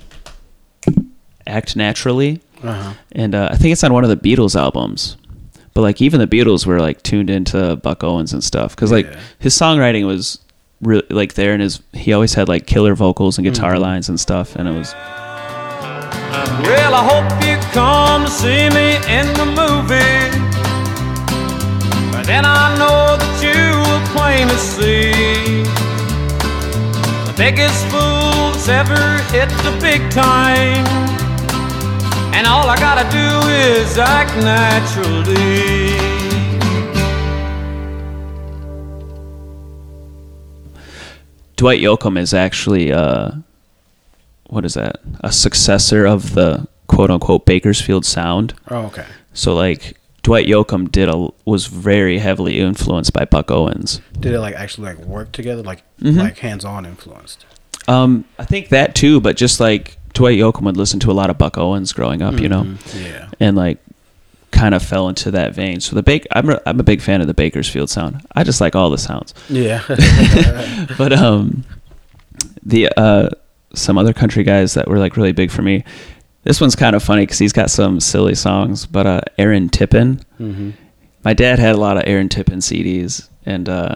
"Act Naturally," Uh-huh. and uh, I think it's on one of the Beatles albums. But like even the Beatles were like tuned into Buck Owens and stuff because like Yeah. his songwriting was really like there, and his he always had like killer vocals and guitar Mm-hmm. lines and stuff, and it was Well, I hope you come to see me in the movie. But then I know that plain to see. The biggest fools ever hit the big time. And all I gotta do is act naturally. Dwight Yoakam is actually uh, what is that? A successor of the quote unquote Bakersfield sound. Oh, okay. So like Dwight Yoakam did a was very heavily influenced by Buck Owens. Did it like actually like work together, like Mm-hmm. like hands on influenced? Um, I think that too, but just like Dwight Yoakam would listen to a lot of Buck Owens growing up, you know, Mm-hmm. Yeah. and like kind of fell into that vein. So the bake, I'm a, I'm a big fan of the Bakersfield sound. I just like all the sounds. Yeah. *laughs* *laughs* but um the uh some other country guys that were like really big for me this one's kind of funny because he's got some silly songs but uh aaron tippin my dad had a lot of aaron tippin cds and uh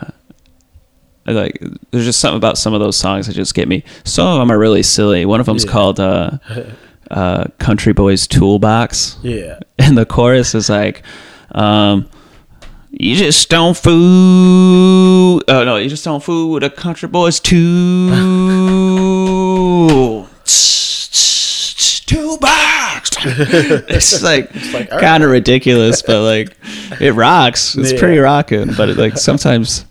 like there's just something about some of those songs that just get me some of them are really silly one of them's Yeah. called uh *laughs* uh country boys toolbox yeah. and the chorus is like, um, "You just don't fool." Oh no, you just don't fool with a country boys too. Two bucks. it's like, like, kind of ridiculous, but like it rocks. It's Yeah. pretty rocking, but it, like sometimes.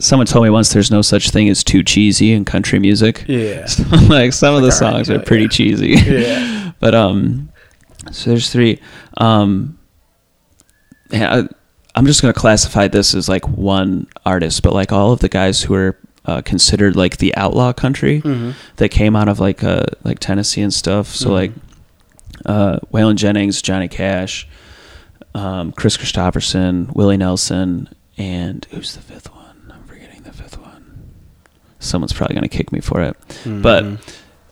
Someone told me once there's no such thing as too cheesy in country music. Yeah. *laughs* So, like some of the all right, songs are pretty yeah. cheesy. Yeah. *laughs* but um, so there's three. Um, yeah, I, I'm just gonna classify this as like one artist, but like all of the guys who are uh, considered like the outlaw country that came out of like uh like Tennessee and stuff. So like uh, Waylon Jennings, Johnny Cash, um, Kris Kristofferson, Willie Nelson, and who's the fifth one? I'm forgetting the fifth one. Someone's probably gonna kick me for it, but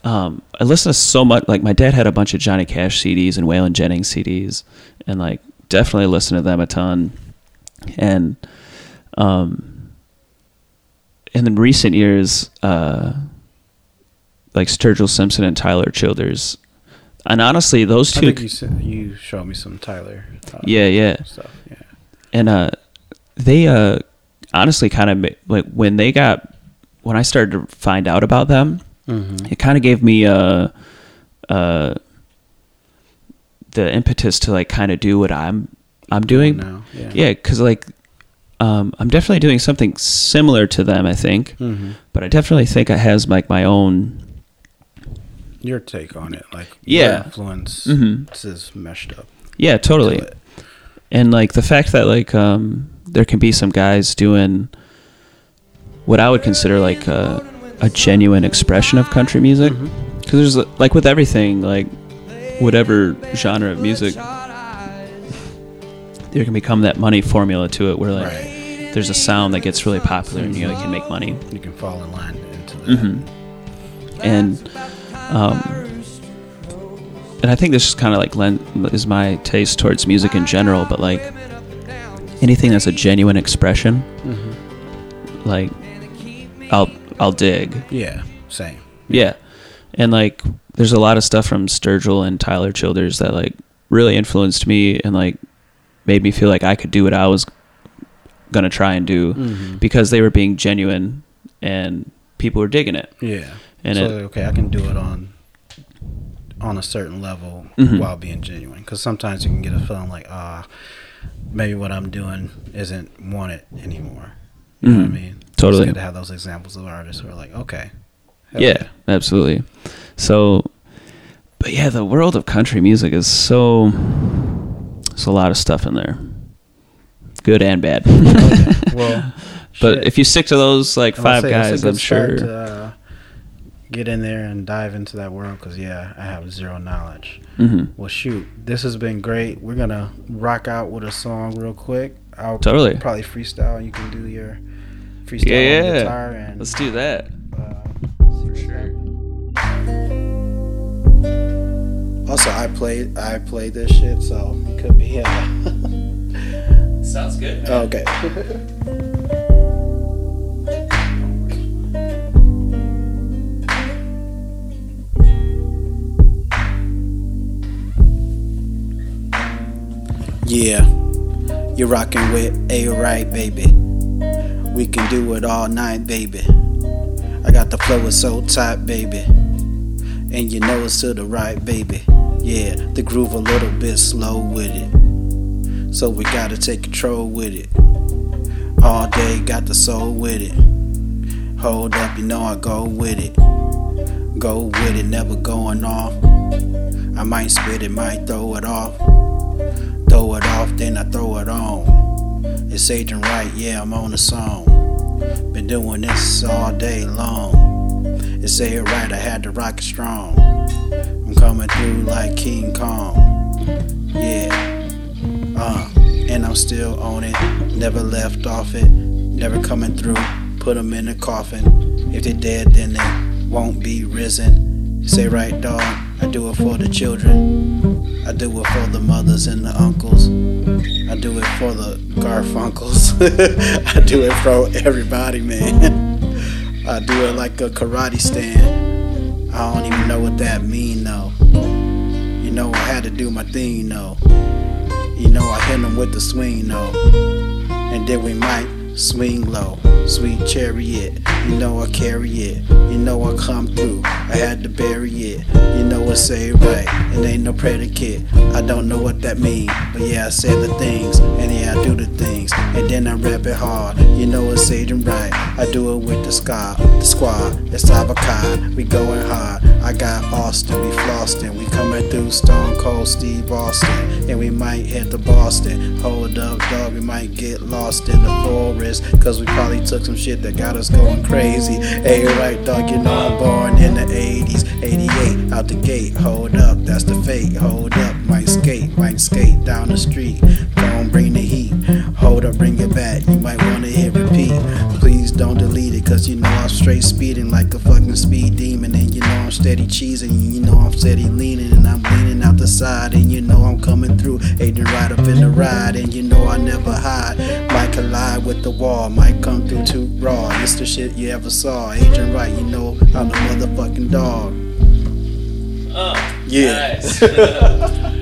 um, I listen to so much. Like my dad had a bunch of Johnny Cash CDs and Waylon Jennings CDs, and like definitely listen to them a ton. And um, and in recent years, uh, like Sturgill Simpson and Tyler Childers, and honestly, those I two, think you you showed me some Tyler. Uh, yeah, yeah, Stuff. Yeah. and uh, they uh, honestly kind of like when they got when I started to find out about them, it kind of gave me a, uh, the impetus to like kind of do what I'm I'm doing now, yeah. yeah, because like um, I'm definitely doing something similar to them, I think, Mm-hmm. but I definitely think it has like my own. Your take on it, like Yeah. influence Mhm. is meshed up. Yeah, totally. to and like the fact that like um there can be some guys doing what I would consider like a, a genuine expression of country music because there's like with everything like whatever genre of music there can become that money formula to it where like Right. there's a sound that gets really popular and you know you can make money You can fall in line into that. Mm-hmm. and um, and I think this is kind of like len- is my taste towards music in general, but like anything that's a genuine expression, like I'll I'll dig. Yeah. Same. Yeah, and like there's a lot of stuff from Sturgill and Tyler Childers that like really influenced me and like made me feel like I could do what I was gonna try and do because they were being genuine and people were digging it. Yeah. And so it- okay, I can do it on on a certain level Mhm. while being genuine. Because sometimes you can get a feeling like, ah, maybe what I'm doing isn't wanted anymore. You know what I Mhm. mean? Totally. It's good to have those examples of artists who are like, okay, yeah, absolutely. So, but yeah, the world of country music is so. There's a lot of stuff in there, good and bad. Well, *laughs* but shit. if you stick to those like five say guys, I'm sure. To, uh, get in there and dive into that world because yeah, I have zero knowledge. Mhm. Well, shoot, this has been great. We're gonna rock out with a song real quick. I'll Totally. probably freestyle. You can do your freestyle Yeah, yeah. guitar and Let's do that. for sure. Also, I played I played this shit, so it could be uh, *laughs* Sounds good. okay. *laughs* Yeah, you're rocking with A right, baby. We can do it all night, baby. I got the flow is so tight, baby. And you know it's to the right, baby. Yeah, the groove a little bit slow with it. So we gotta take control with it. All day, got the soul with it. Hold up, you know I go with it. Go with it, never going off. I might spit it, might throw it off. Throw it off, then I throw it on. It's Agent Right, yeah, I'm on the song. Been doing this all day long. It's A right, I had to rock it strong. I'm coming through like King Kong. Yeah, uh, and I'm still on it. Never left off it. Never coming through. Put them in a coffin. If they're dead, then they won't be risen. Say right, dog. I do it for the children. I do it for the mothers and the uncles. I do it for the Garfunkels. *laughs* I do it for everybody, man. I do it like a karate stand. I don't even know what that mean though. You know I had to do my thing though. You know I hit 'em with the swing though. And then we might swing low. Sweet chariot, you know I carry it. You know I come through. I had to bury it. You know I say it right. It ain't no predicate. I don't know what that mean, but yeah I say the things, and yeah I do the things, and then I rap it hard. You know it's Satan right. I do it with the squad, the squad. It's Avocado. We going hard. I got Austin, we flossing. We coming through Stone Cold Steve Austin, and we might hit the Boston. Hold up, dog. We might get lost in the forest, cause we probably took some shit that got us going crazy. Hey, right, dog. You know I'm born in the 80s, 88 out the gate. Hold up, that's the fate. Hold up, might skate, might skate down the street. Don't bring the heat. Hold up, bring it back. You might wanna hit repeat. Please don't delete it, cause you know I'm straight speeding like a fucking speed demon. And you know I'm steady cheesing, and you know I'm steady leaning. And I'm leaning out the side, and you know I'm coming through. Agent right up in the ride, and you know I never hide. Might collide with the wall, might come through too raw. It's the shit you ever saw. Agent right, you know I'm the motherfucking dog. Oh, Yeah. nice. *laughs*